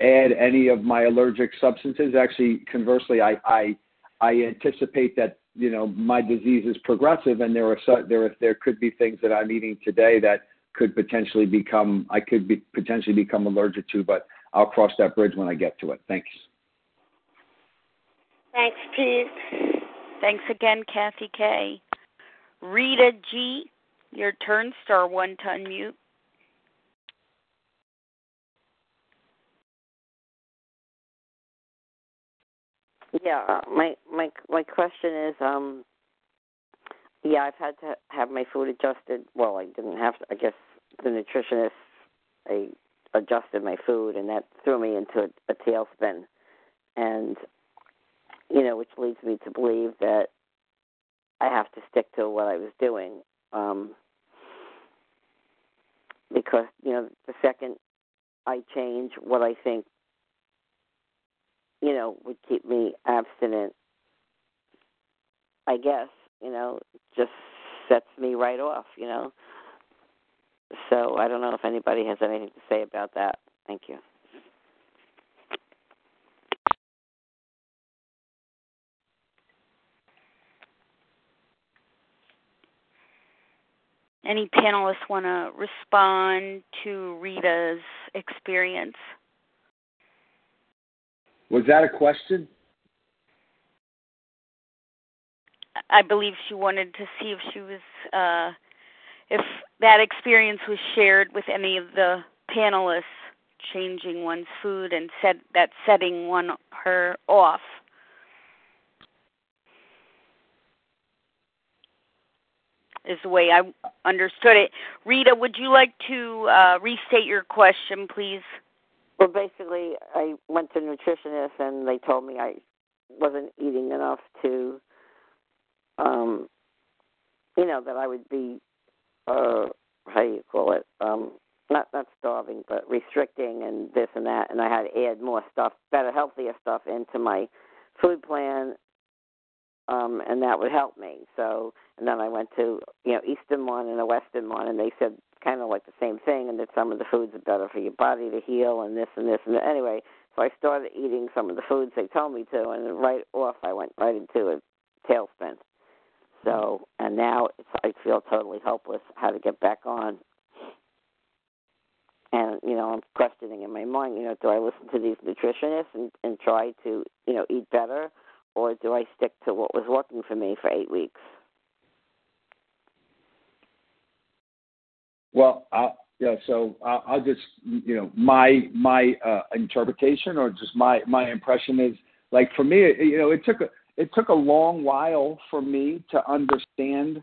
Speaker 3: add any of my allergic substances. Actually, conversely, I, I I anticipate that you know my disease is progressive, and there are there are, there could be things that I'm eating today that could potentially become I could be potentially become allergic to, but I'll cross that bridge when I get to it. Thanks.
Speaker 10: Thanks, Pete.
Speaker 1: Thanks again, Kathy K. Rita G, your turn. Star one to unmute.
Speaker 9: Yeah, uh, my my my question is, um, yeah, I've had to have my food adjusted. Well, I didn't have to. I guess the nutritionist I adjusted my food, and that threw me into a, a tailspin, and you know, which leads me to believe that I have to stick to what I was doing, um, because you know, the second I change what I think you know, would keep me abstinent, I guess, you know, just sets me right off, you know. So I don't know if anybody has anything to say about that. Thank you.
Speaker 1: Any panelists want to respond to Rita's experience?
Speaker 3: Was that a question?
Speaker 1: I believe she wanted to see if she was uh, if that experience was shared with any of the panelists changing one's food and set that setting one her off. Is the way I understood it. Rita, would you like to uh, restate your question, please?
Speaker 9: Well, basically, I went to a nutritionist and they told me I wasn't eating enough to, um, you know, that I would be, uh, how do you call it? Um, not not starving, but restricting and this and that, and I had to add more stuff, better, healthier stuff into my food plan, um, and that would help me. So, and then I went to you know Eastern one and a Western one, and they said kind of like the same thing, and that some of the foods are better for your body to heal, and this and this and anyway. So I started eating some of the foods they told me to, and right off I went right into a tailspin. So and now it's, I feel totally hopeless how to get back on. And you know I'm questioning in my mind, you know, do I listen to these nutritionists and, and try to you know eat better, or do I stick to what was working for me for eight weeks?
Speaker 3: Well, I'll, yeah. So I'll, I'll just you know my my uh, interpretation or just my my impression is like for me, you know, it took a it took a long while for me to understand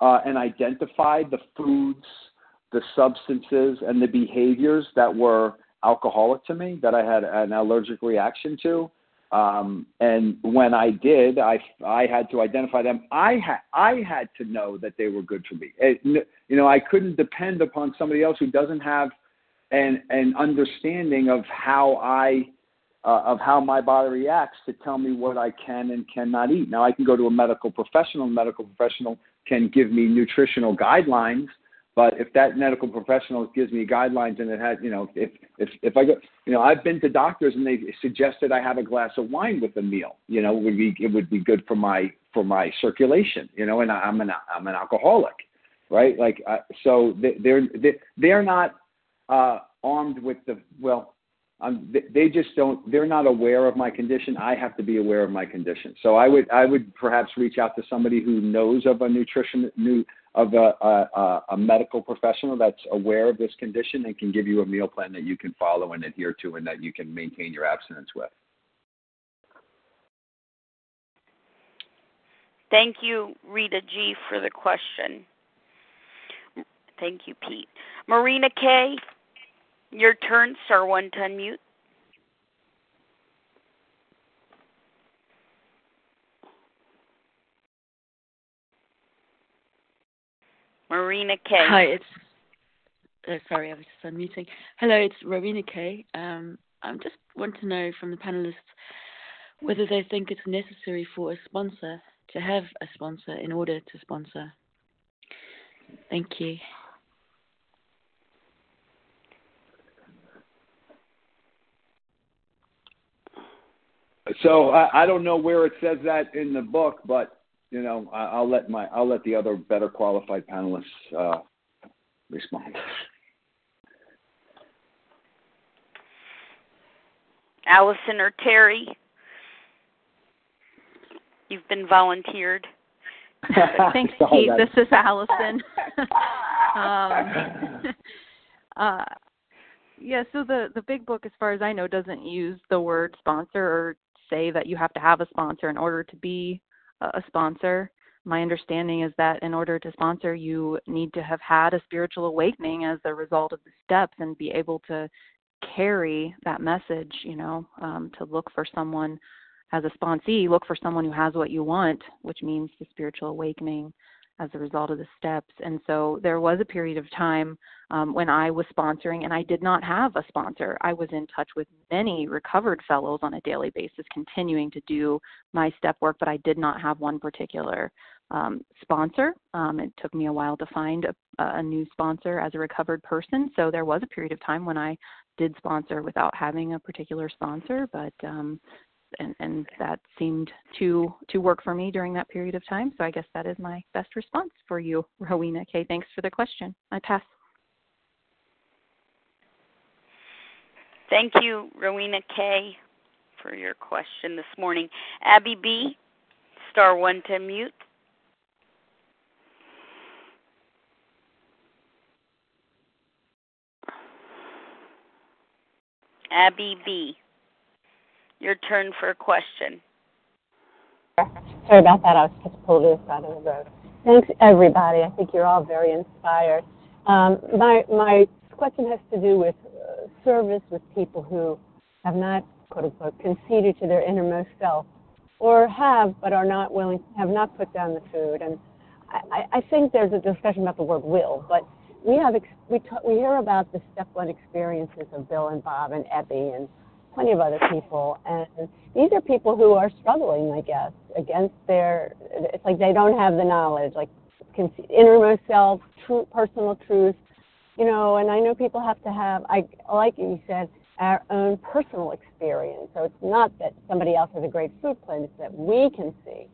Speaker 3: uh, and identify the foods, the substances, and the behaviors that were alcoholic to me that I had an allergic reaction to. Um, and when I did, I I had to identify them. I had I had to know that they were good for me. It, you know, I couldn't depend upon somebody else who doesn't have an an understanding of how I uh, of how my body reacts to tell me what I can and cannot eat. Now I can go to a medical professional. A medical professional can give me nutritional guidelines but if that medical professional gives me guidelines and it has, you know, if if if I go, you know, I've been to doctors and they suggested I have a glass of wine with a meal. You know, it would be it would be good for my for my circulation. You know, and I'm an I'm an alcoholic, right? Like uh, so they're they're not uh, armed with the well. Um, they just don't. They're not aware of my condition. I have to be aware of my condition. So I would, I would perhaps reach out to somebody who knows of a nutrition, new, of a, a, a medical professional that's aware of this condition and can give you a meal plan that you can follow and adhere to and that you can maintain your abstinence with.
Speaker 1: Thank you, Rita G, for the question. Thank you, Pete. Marina K, your turn, sir. one to unmute. Marina K.
Speaker 11: Hi, it's uh, sorry, I was just unmuting. Hello, it's Rowena K. Um, I just want to know from the panelists whether they think it's necessary for a sponsor to have a sponsor in order to sponsor. Thank you.
Speaker 3: So I, I don't know where it says that in the book, but you know I, I'll let my I'll let the other better qualified panelists uh, respond.
Speaker 1: Allison or Terry, you've been volunteered.
Speaker 2: Thanks, Kate. This is Allison. um, uh, yeah, so the the big book, as far as I know, doesn't use the word sponsor or say that you have to have a sponsor in order to be a sponsor. My understanding is that in order to sponsor, you need to have had a spiritual awakening as a result of the steps and be able to carry that message, you know, um, to look for someone as a sponsee, look for someone who has what you want, which means the spiritual awakening as a result of the steps. And so there was a period of time um, when I was sponsoring and I did not have a sponsor. I was in touch with many recovered fellows on a daily basis, continuing to do my step work, but I did not have one particular um, sponsor. Um, it took me a while to find a, a new sponsor as a recovered person. So there was a period of time when I did sponsor without having a particular sponsor, but um, and, and that seemed to to work for me during that period of time. So I guess that is my best response for you, Rowena. Okay, thanks for the question. I pass.
Speaker 1: Thank you, Rowena K, for your question this morning. Abby B, star one to mute. Abby B. Your turn for a question.
Speaker 12: Sorry about that. I was just pulled to the side of the road. Thanks, everybody. I think you're all very inspired. Um, my my question has to do with uh, service with people who have not, quote unquote, conceded to their innermost self, or have but are not willing, have not put down the food. And I, I think there's a discussion about the word will, but we have we t- we hear about the step one experiences of Bill and Bob and Ebby and plenty of other people. And these are people who are struggling, I guess, against their, it's like they don't have the knowledge, like innermost self, true, personal truth, you know, and I know people have to have, I like you said, our own personal experience. So it's not that somebody else has a great food plan, it's that we can see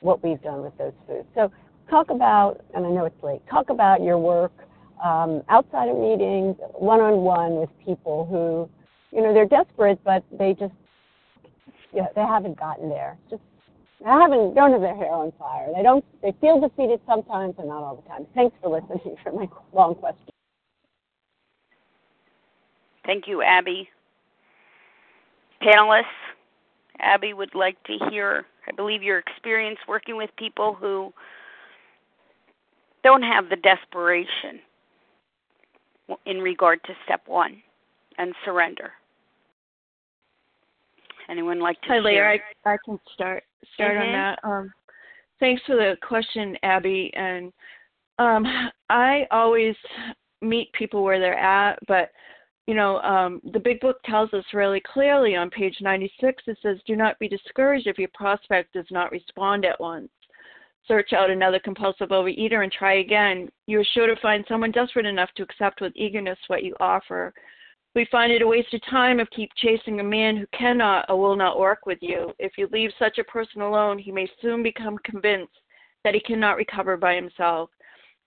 Speaker 12: what we've done with those foods. So talk about, and I know it's late, talk about your work um, outside of meetings, one on one with people who you know, they're desperate, but they just, yeah, they haven't gotten there. Just, they haven't, don't have their hair on fire. They don't, they feel defeated sometimes and not all the time. Thanks for listening for my long question.
Speaker 1: Thank you, Abby. Panelists, Abby would like to hear, I believe, your experience working with people who don't have the desperation in regard to step one and surrender. Anyone like to
Speaker 4: Hi,
Speaker 1: share?
Speaker 4: Leah. I, I can start start
Speaker 1: mm-hmm.
Speaker 4: on that. Um, thanks for the question, Abby. And um, I always meet people where they're at, but you know, um, the big book tells us really clearly on page 96. It says, "Do not be discouraged if your prospect does not respond at once. Search out another compulsive overeater and try again. You are sure to find someone desperate enough to accept with eagerness what you offer." We find it a waste of time if keep chasing a man who cannot or will not work with you. If you leave such a person alone, he may soon become convinced that he cannot recover by himself.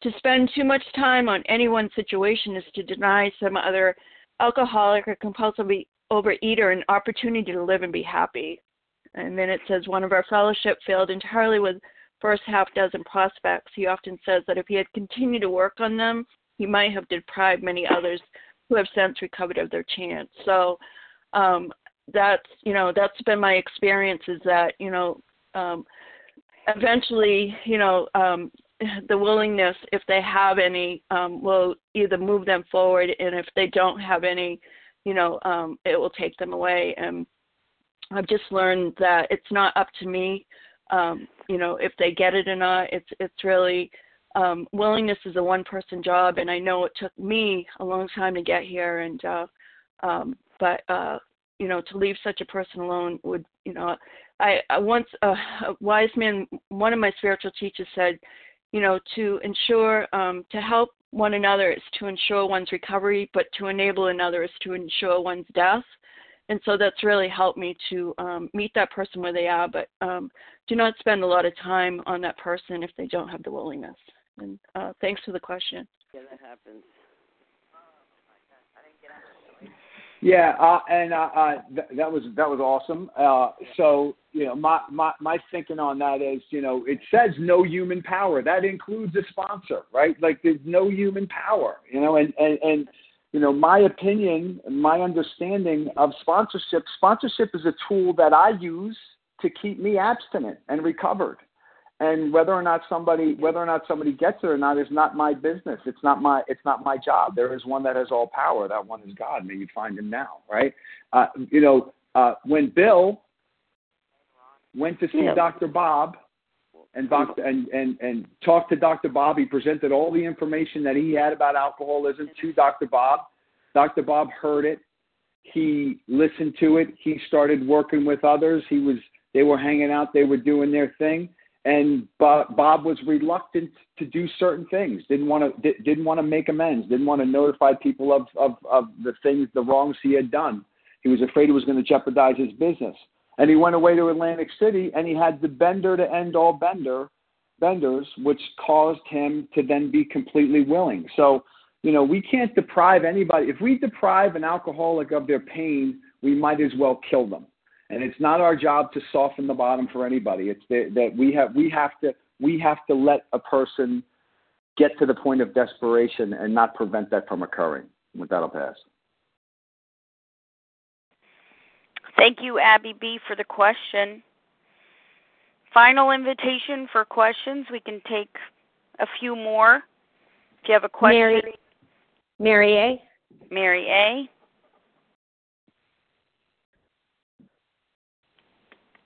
Speaker 4: To spend too much time on any one situation is to deny some other alcoholic or compulsive overeater an opportunity to live and be happy. And then it says one of our fellowship failed entirely with first half dozen prospects. He often says that if he had continued to work on them, he might have deprived many others who have since recovered of their chance. So um, that's you know that's been my experience is that you know um, eventually you know um, the willingness if they have any um, will either move them forward and if they don't have any you know um, it will take them away and I've just learned that it's not up to me um, you know if they get it or not it's it's really um, willingness is a one person job, and I know it took me a long time to get here. And uh, um, but uh, you know, to leave such a person alone would, you know, I, I once uh, a wise man, one of my spiritual teachers said, you know, to ensure um, to help one another is to ensure one's recovery, but to enable another is to ensure one's death. And so that's really helped me to um, meet that person where they are, but um, do not spend a lot of time on that person if they don't have the willingness. And uh, thanks for the question.
Speaker 9: Yeah, that happens.
Speaker 3: Yeah, uh, and uh, uh, th- that was that was awesome. Uh, so you know, my, my my thinking on that is, you know, it says no human power. That includes a sponsor, right? Like there's no human power, you know, and and and you know, my opinion, my understanding of sponsorship. Sponsorship is a tool that I use to keep me abstinent and recovered and whether or not somebody whether or not somebody gets it or not is not my business. It's not my it's not my job. There is one that has all power. That one is god. May you find him now right? Uh, you know uh, when bill went to see yeah. dr bob and, doctor and and and talked to dr bob he presented all the information that he had about alcoholism to dr bob. Dr bob heard it. He listened to it. He started working with others. He was they were hanging out. They were doing their thing and Bob, Bob was reluctant to do certain things. Didn't want to didn't want to make amends. Didn't want to notify people of of of the things, the wrongs he had done. He was afraid it was going to jeopardize his business. And he went away to Atlantic City, and he had the bender to end all bender benders, which caused him to then be completely willing. So, you know, we can't deprive anybody. If we deprive an alcoholic of their pain, we might as well kill them and it's not our job to soften the bottom for anybody. It's the, that we have we have to we have to let a person get to the point of desperation and not prevent that from occurring. With that, I'll pass.
Speaker 1: Thank you, Abby B, for the question. Final invitation for questions. We can take a few more. Do you have a question?
Speaker 13: Mary, Mary A.
Speaker 1: Mary A.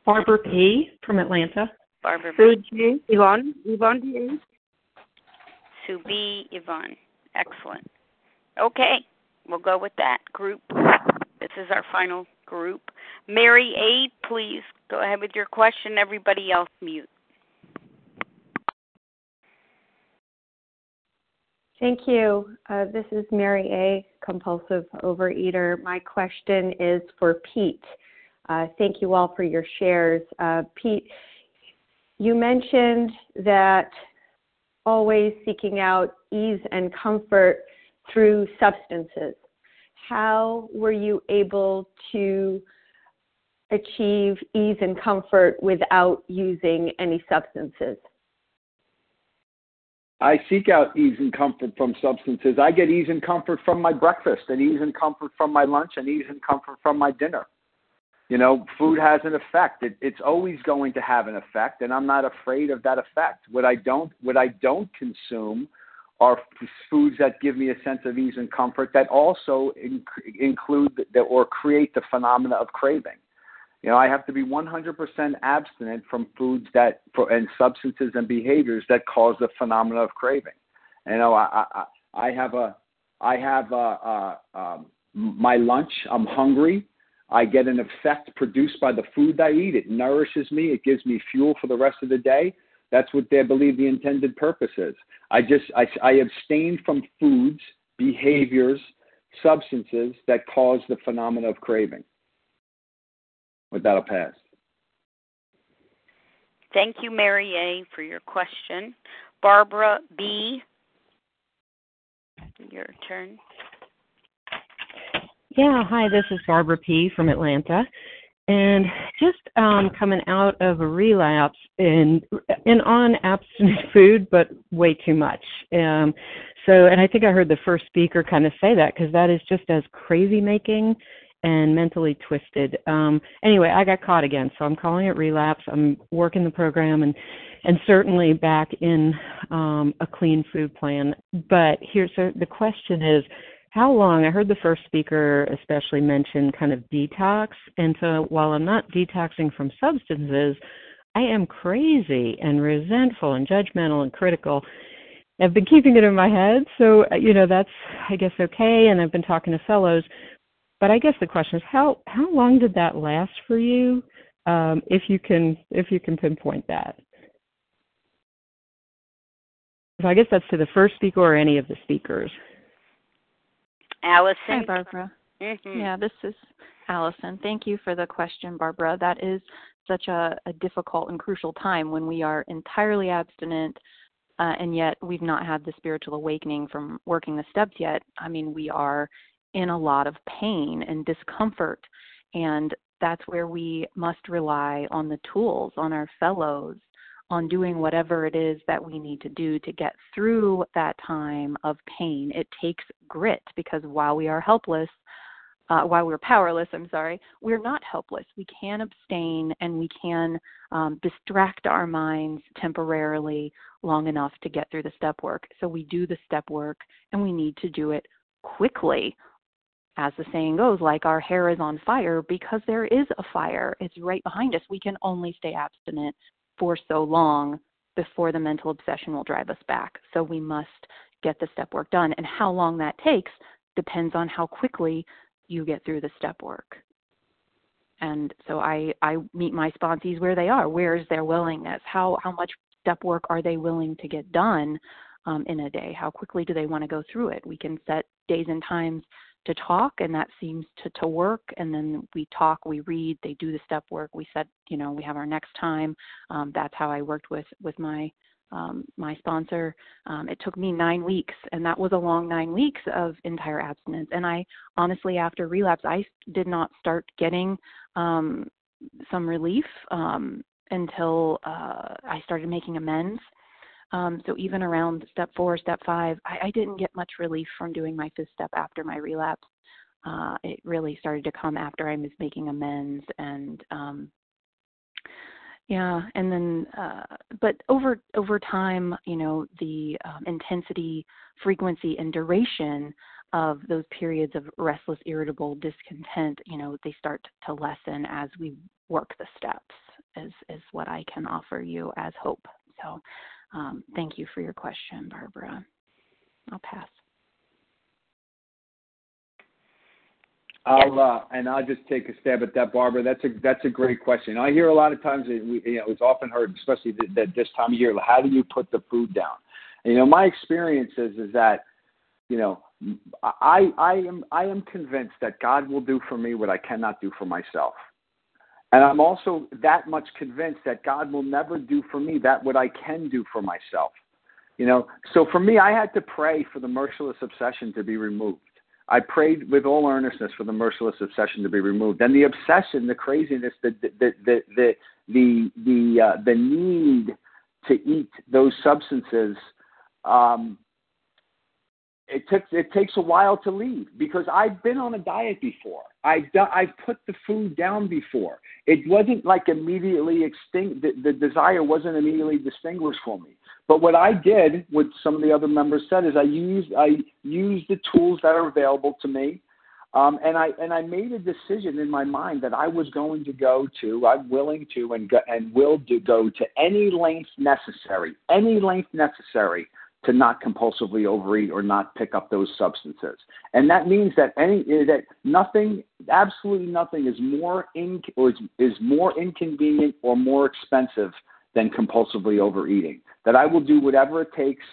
Speaker 14: Barbara P. from Atlanta.
Speaker 1: Barbara
Speaker 14: Sue G. Yvonne. Yvonne D.
Speaker 1: Sue B. Yvonne. Excellent. Okay, we'll go with that group. This is our final group. Mary A., please go ahead with your question. Everybody else mute.
Speaker 13: Thank you. Uh, this is Mary A., compulsive overeater. My question is for Pete. Uh, thank you all for your shares. Uh, Pete, you mentioned that always seeking out ease and comfort through substances. How were you able to achieve ease and comfort without using any substances?
Speaker 3: I seek out ease and comfort from substances. I get ease and comfort from my breakfast, and ease and comfort from my lunch, and ease and comfort from my dinner. You know, food has an effect. It, it's always going to have an effect, and I'm not afraid of that effect. What I don't, what I don't consume, are foods that give me a sense of ease and comfort that also inc- include the, or create the phenomena of craving. You know, I have to be 100% abstinent from foods that and substances and behaviors that cause the phenomena of craving. You know, I I, I have a I have a, a, um, a my lunch. I'm hungry. I get an effect produced by the food I eat. It nourishes me. It gives me fuel for the rest of the day. That's what they believe the intended purpose is. I just I, I abstain from foods, behaviors, substances that cause the phenomena of craving. With that, I'll pass.
Speaker 1: Thank you, Mary A, for your question. Barbara B, your turn.
Speaker 14: Yeah, hi, this is Barbara P. from Atlanta. And just um, coming out of a relapse and and on abstinent food, but way too much. Um, so, and I think I heard the first speaker kind of say that because that is just as crazy making and mentally twisted. Um, anyway, I got caught again, so I'm calling it relapse. I'm working the program and and certainly back in um, a clean food plan. But here's so the question is how long i heard the first speaker especially mention kind of detox and so while i'm not detoxing from substances i am crazy and resentful and judgmental and critical I've been keeping it in my head, so you know that's I guess okay. And I've been talking to fellows, but I guess the question is how how long did that last for you? Um, if you can if you can pinpoint that. So I guess that's to the first speaker or any of the speakers.
Speaker 1: Allison.
Speaker 2: Hi, Barbara.
Speaker 1: Mm-hmm.
Speaker 2: Yeah, this is Allison. Thank you for the question, Barbara. That is such a, a difficult and crucial time when we are entirely abstinent uh, and yet we've not had the spiritual awakening from working the steps yet. I mean, we are in a lot of pain and discomfort, and that's where we must rely on the tools, on our fellows, on doing whatever it is that we need to do to get through that time of pain. It takes grit because while we are helpless, uh, while we're powerless, I'm sorry, we're not helpless. We can abstain and we can um, distract our minds temporarily long enough to get through the step work. So we do the step work and we need to do it quickly. As the saying goes, like our hair is on fire because there is a fire. It's right behind us. We can only stay abstinent for so long before the mental obsession will drive us back. So we must get the step work done. And how long that takes depends on how quickly you get through the step work. And so I, I meet my sponsees where they are. Where is their willingness? How, how much step work are they willing to get done um, in a day? How quickly do they want to go through it? We can set days and times to talk and that seems to, to work and then we talk we read they do the step work we set you know we have our next time um, that's how i worked with with my um, my sponsor. Um, it took me nine weeks, and that was a long nine weeks of entire abstinence. And I honestly, after relapse, I did not start getting um, some relief um, until uh, I started making amends. Um, so even around step four, step five, I, I didn't get much relief from doing my fifth step after my relapse. Uh, it really started to come after I was making amends and um, yeah, and then, uh, but over over time, you know, the um, intensity, frequency, and duration of those periods of restless, irritable discontent, you know, they start to lessen as we work the steps. Is is what I can offer you as hope. So, um, thank you for your question, Barbara. I'll pass.
Speaker 3: I'll uh, and I'll just take a stab at that, Barbara. That's a that's a great question. I hear a lot of times that we, you know it's often heard, especially that this time of year, how do you put the food down? And, you know, my experience is is that you know I I am I am convinced that God will do for me what I cannot do for myself. And I'm also that much convinced that God will never do for me that what I can do for myself. You know, so for me, I had to pray for the merciless obsession to be removed. I prayed with all earnestness for the merciless obsession to be removed. And the obsession, the craziness, the the the the the the, uh, the need to eat those substances, um, it took it takes a while to leave because I've been on a diet before. I've done, I've put the food down before. It wasn't like immediately extinct. The, the desire wasn't immediately distinguished for me. But what I did, what some of the other members said, is I used I used the tools that are available to me, um, and I and I made a decision in my mind that I was going to go to, I'm willing to, and go, and will do, go to any length necessary, any length necessary to not compulsively overeat or not pick up those substances. And that means that any that nothing, absolutely nothing, is more in or is, is more inconvenient or more expensive than compulsively overeating. That I will do whatever it takes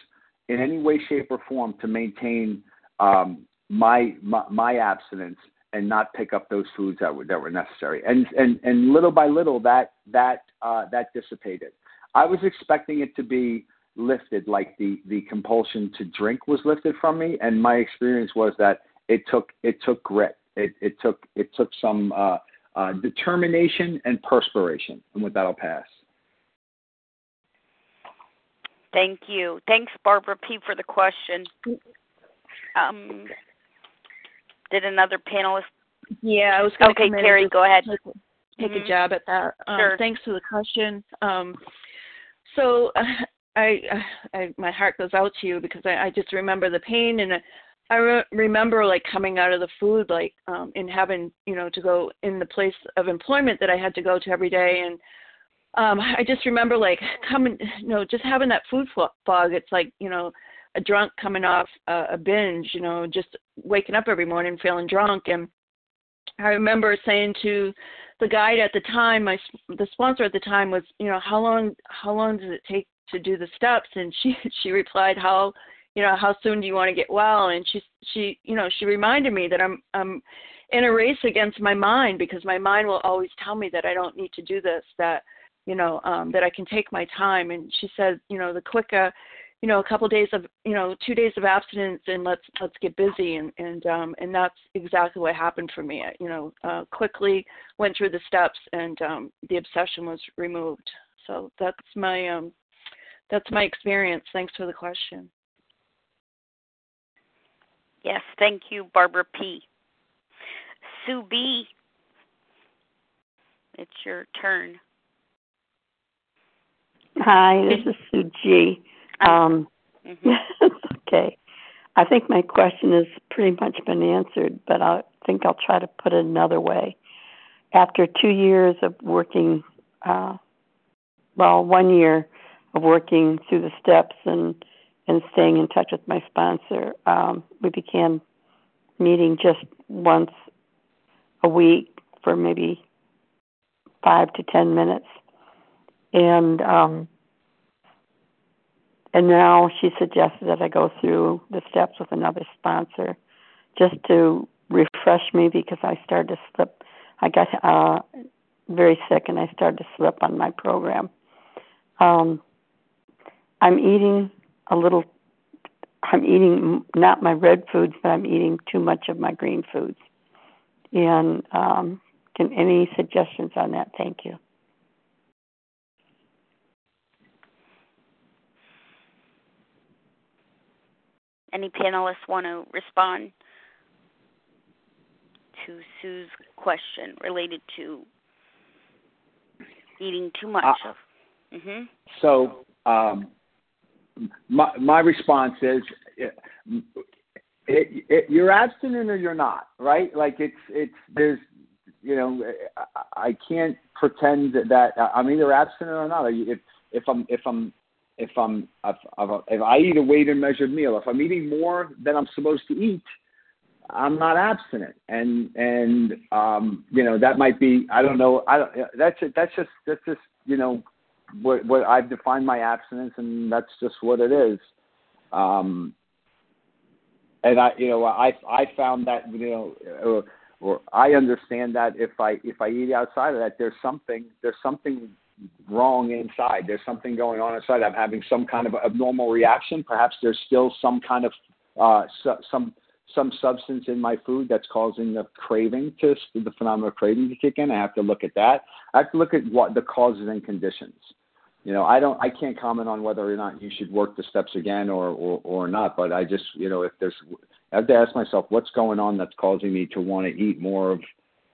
Speaker 3: in any way, shape, or form to maintain um, my, my, my abstinence and not pick up those foods that were that were necessary. And and and little by little that that uh, that dissipated. I was expecting it to be lifted, like the the compulsion to drink was lifted from me, and my experience was that it took it took grit. It it took it took some uh, uh, determination and perspiration. And with that, I'll pass.
Speaker 1: Thank you. Thanks, Barbara P, for the question. Um, did another panelist?
Speaker 4: Yeah, I was going to
Speaker 1: okay. Terry, go ahead.
Speaker 4: Take, take
Speaker 1: mm-hmm.
Speaker 4: a jab at that. Um,
Speaker 1: sure.
Speaker 4: Thanks for the question. Um, so, uh, I, I, my heart goes out to you because I, I just remember the pain and I re- remember like coming out of the food, like um, and having you know to go in the place of employment that I had to go to every day and um I just remember like coming, you know, just having that food fog. It's like you know, a drunk coming off uh, a binge, you know, just waking up every morning feeling drunk. And I remember saying to the guide at the time, my the sponsor at the time was, you know, how long how long does it take to do the steps? And she she replied, how you know how soon do you want to get well? And she she you know she reminded me that I'm I'm in a race against my mind because my mind will always tell me that I don't need to do this that you know um that I can take my time and she said you know the quicker you know a couple days of you know two days of abstinence and let's let's get busy and and um and that's exactly what happened for me I, you know uh quickly went through the steps and um the obsession was removed so that's my um that's my experience thanks for the question
Speaker 1: yes thank you barbara p sue b it's your turn
Speaker 15: Hi, this is Sue G. Um,
Speaker 1: mm-hmm.
Speaker 15: okay. I think my question has pretty much been answered, but I think I'll try to put it another way. After two years of working, uh, well, one year of working through the steps and and staying in touch with my sponsor, um, we began meeting just once a week for maybe five to ten minutes, and um, and now she suggested that I go through the steps with another sponsor just to refresh me because I started to slip. I got uh, very sick and I started to slip on my program. Um, I'm eating a little, I'm eating not my red foods, but I'm eating too much of my green foods. And um, can any suggestions on that? Thank you.
Speaker 1: Any panelists want to respond to Sue's question related to eating too much
Speaker 3: uh,
Speaker 1: of? Mm-hmm.
Speaker 3: So um, my my response is. It, it, it, you're abstinent or you're not, right? Like it's it's there's you know I, I can't pretend that, I'm either abstinent or not. If if I'm if I'm if I'm if, if I eat a weighed and measured meal, if I'm eating more than I'm supposed to eat, I'm not abstinent, and and um, you know that might be I don't know I don't, that's that's just that's just you know what what I've defined my abstinence, and that's just what it is. Um, and I you know I I found that you know or, or I understand that if I if I eat outside of that, there's something there's something wrong inside. There's something going on inside. I'm having some kind of abnormal reaction. Perhaps there's still some kind of uh, su- some some substance in my food that's causing the craving to the phenomenon of craving to kick in. I have to look at that. I have to look at what the causes and conditions. You know, I don't, I can't comment on whether or not you should work the steps again or or, or not. But I just, you know, if there's, I have to ask myself what's going on that's causing me to want to eat more of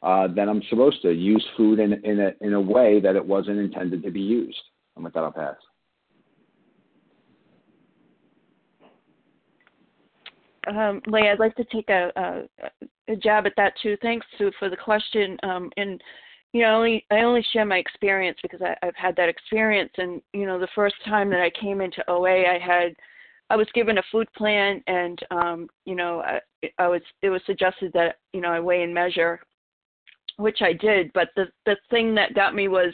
Speaker 3: uh, then I'm supposed to use food in in a in a way that it wasn't intended to be used. And with that, I'll pass.
Speaker 4: Um, Leah, I'd like to take a, a, a jab at that too. Thanks, Sue, for the question. Um, and you know, I only I only share my experience because I, I've had that experience. And you know, the first time that I came into OA, I had I was given a food plan, and um, you know, I, I was it was suggested that you know I weigh and measure which I did. But the the thing that got me was,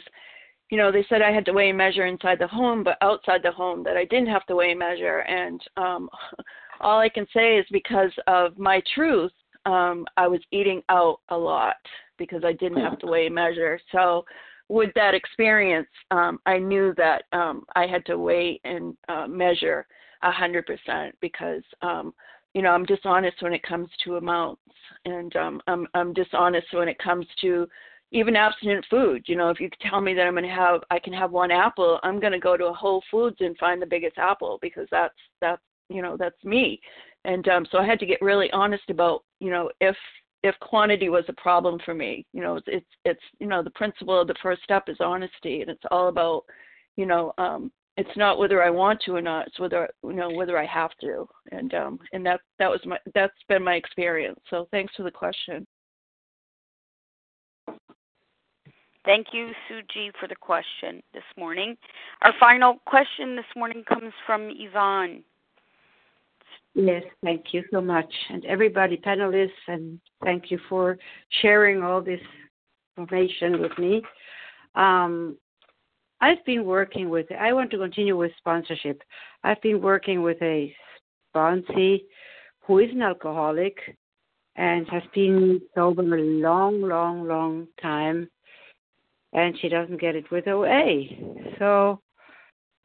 Speaker 4: you know, they said I had to weigh and measure inside the home, but outside the home that I didn't have to weigh and measure. And um, all I can say is because of my truth, um, I was eating out a lot because I didn't have to weigh and measure. So with that experience, um, I knew that um, I had to weigh and uh, measure a hundred percent because um, you know, I'm dishonest when it comes to amounts, and um, I'm I'm dishonest when it comes to even abstinent food. You know, if you tell me that I'm going to have I can have one apple, I'm going to go to a Whole Foods and find the biggest apple because that's that's you know that's me. And um, so I had to get really honest about you know if if quantity was a problem for me. You know, it's it's, it's you know the principle of the first step is honesty, and it's all about you know um, it's not whether I want to or not. It's whether you know whether I have to, and um, and that that was my that's been my experience. So thanks for the question.
Speaker 1: Thank you, Sue G, for the question this morning. Our final question this morning comes from Yvonne.
Speaker 16: Yes, thank you so much. And everybody, panelists, and thank you for sharing all this information with me. Um, I've been working with, I want to continue with sponsorship. I've been working with a sponsee who is an alcoholic and has been sober a long, long, long time, and she doesn't get it with OA. So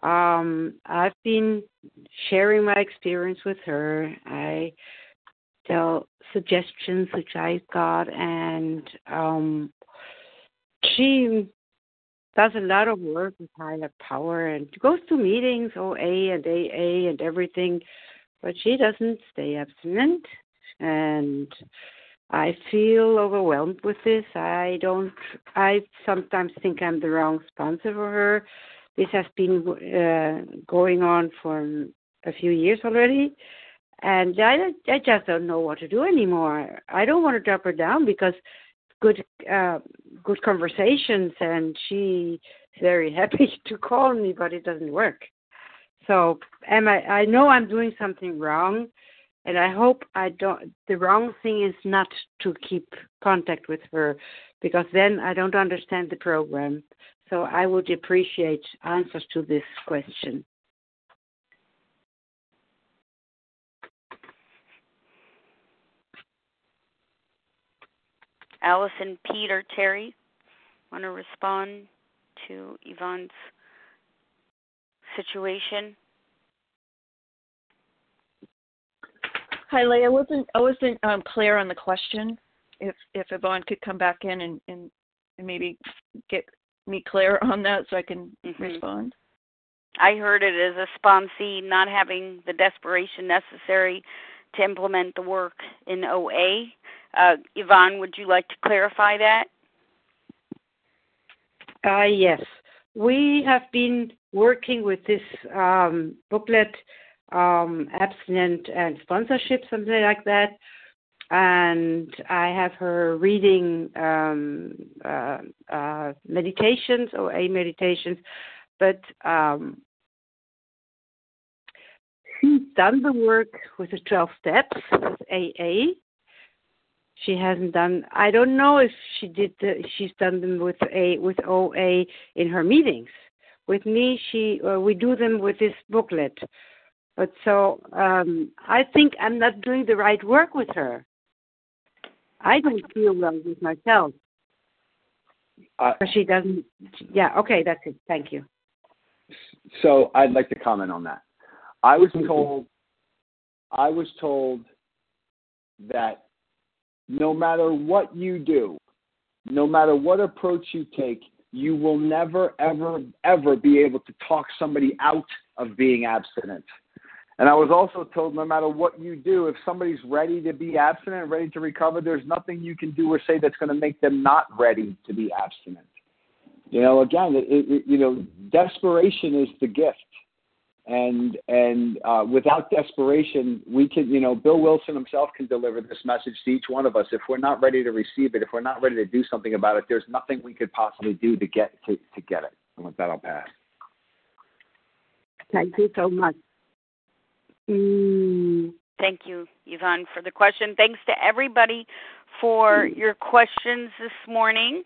Speaker 16: um, I've been sharing my experience with her. I tell suggestions which I got, and um, she does a lot of work with higher power and goes to meetings, OA and AA and everything, but she doesn't stay abstinent. And I feel overwhelmed with this. I don't. I sometimes think I'm the wrong sponsor for her this has been uh, going on for a few years already, and I, I just don't know what to do anymore. I don't want to drop her down because good uh, good conversations, and she's very happy to call me, but it doesn't work. So am I? I know I'm doing something wrong, and I hope I don't. The wrong thing is not to keep contact with her, because then I don't understand the program. So I would appreciate answers to this question.
Speaker 1: Allison, Peter, Terry, want to respond to Yvonne's situation?
Speaker 4: Hi, Leah. I wasn't I wasn't um, clear on the question. If if Yvonne could come back in and, and, and maybe get me clear on that so I can mm-hmm. respond?
Speaker 1: I heard it as a sponsee not having the desperation necessary to implement the work in OA. Uh, Yvonne, would you like to clarify that?
Speaker 16: Uh, yes. We have been working with this um, booklet, um, Abstinent and Sponsorship, something like that, and I have her reading um, uh, uh, meditations or a meditations, but um, she's done the work with the 12 steps with AA. She hasn't done. I don't know if she did. The, she's done them with a with OA in her meetings. With me, she uh, we do them with this booklet. But so um, I think I'm not doing the right work with her. I don't feel well with myself. Uh, but she doesn't. Yeah. Okay. That's it. Thank you.
Speaker 3: So I'd like to comment on that. I was told. I was told that no matter what you do, no matter what approach you take, you will never, ever, ever be able to talk somebody out of being abstinent. And I was also told no matter what you do, if somebody's ready to be abstinent, ready to recover, there's nothing you can do or say that's going to make them not ready to be abstinent. You know, again, it, it, you know, desperation is the gift, and and uh, without desperation, we can, you know, Bill Wilson himself can deliver this message to each one of us. If we're not ready to receive it, if we're not ready to do something about it, there's nothing we could possibly do to get to, to get it. And with that, I'll pass.
Speaker 16: Thank you so much.
Speaker 1: Mm. Thank you, Yvonne, for the question. Thanks to everybody for your questions this morning.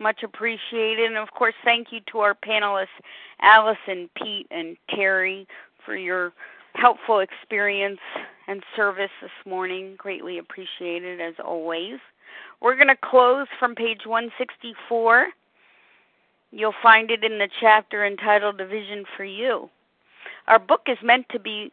Speaker 1: Much appreciated. And of course, thank you to our panelists, Allison, Pete, and Terry, for your helpful experience and service this morning. Greatly appreciated as always. We're going to close from page 164. You'll find it in the chapter entitled A Vision for You. Our book is meant to be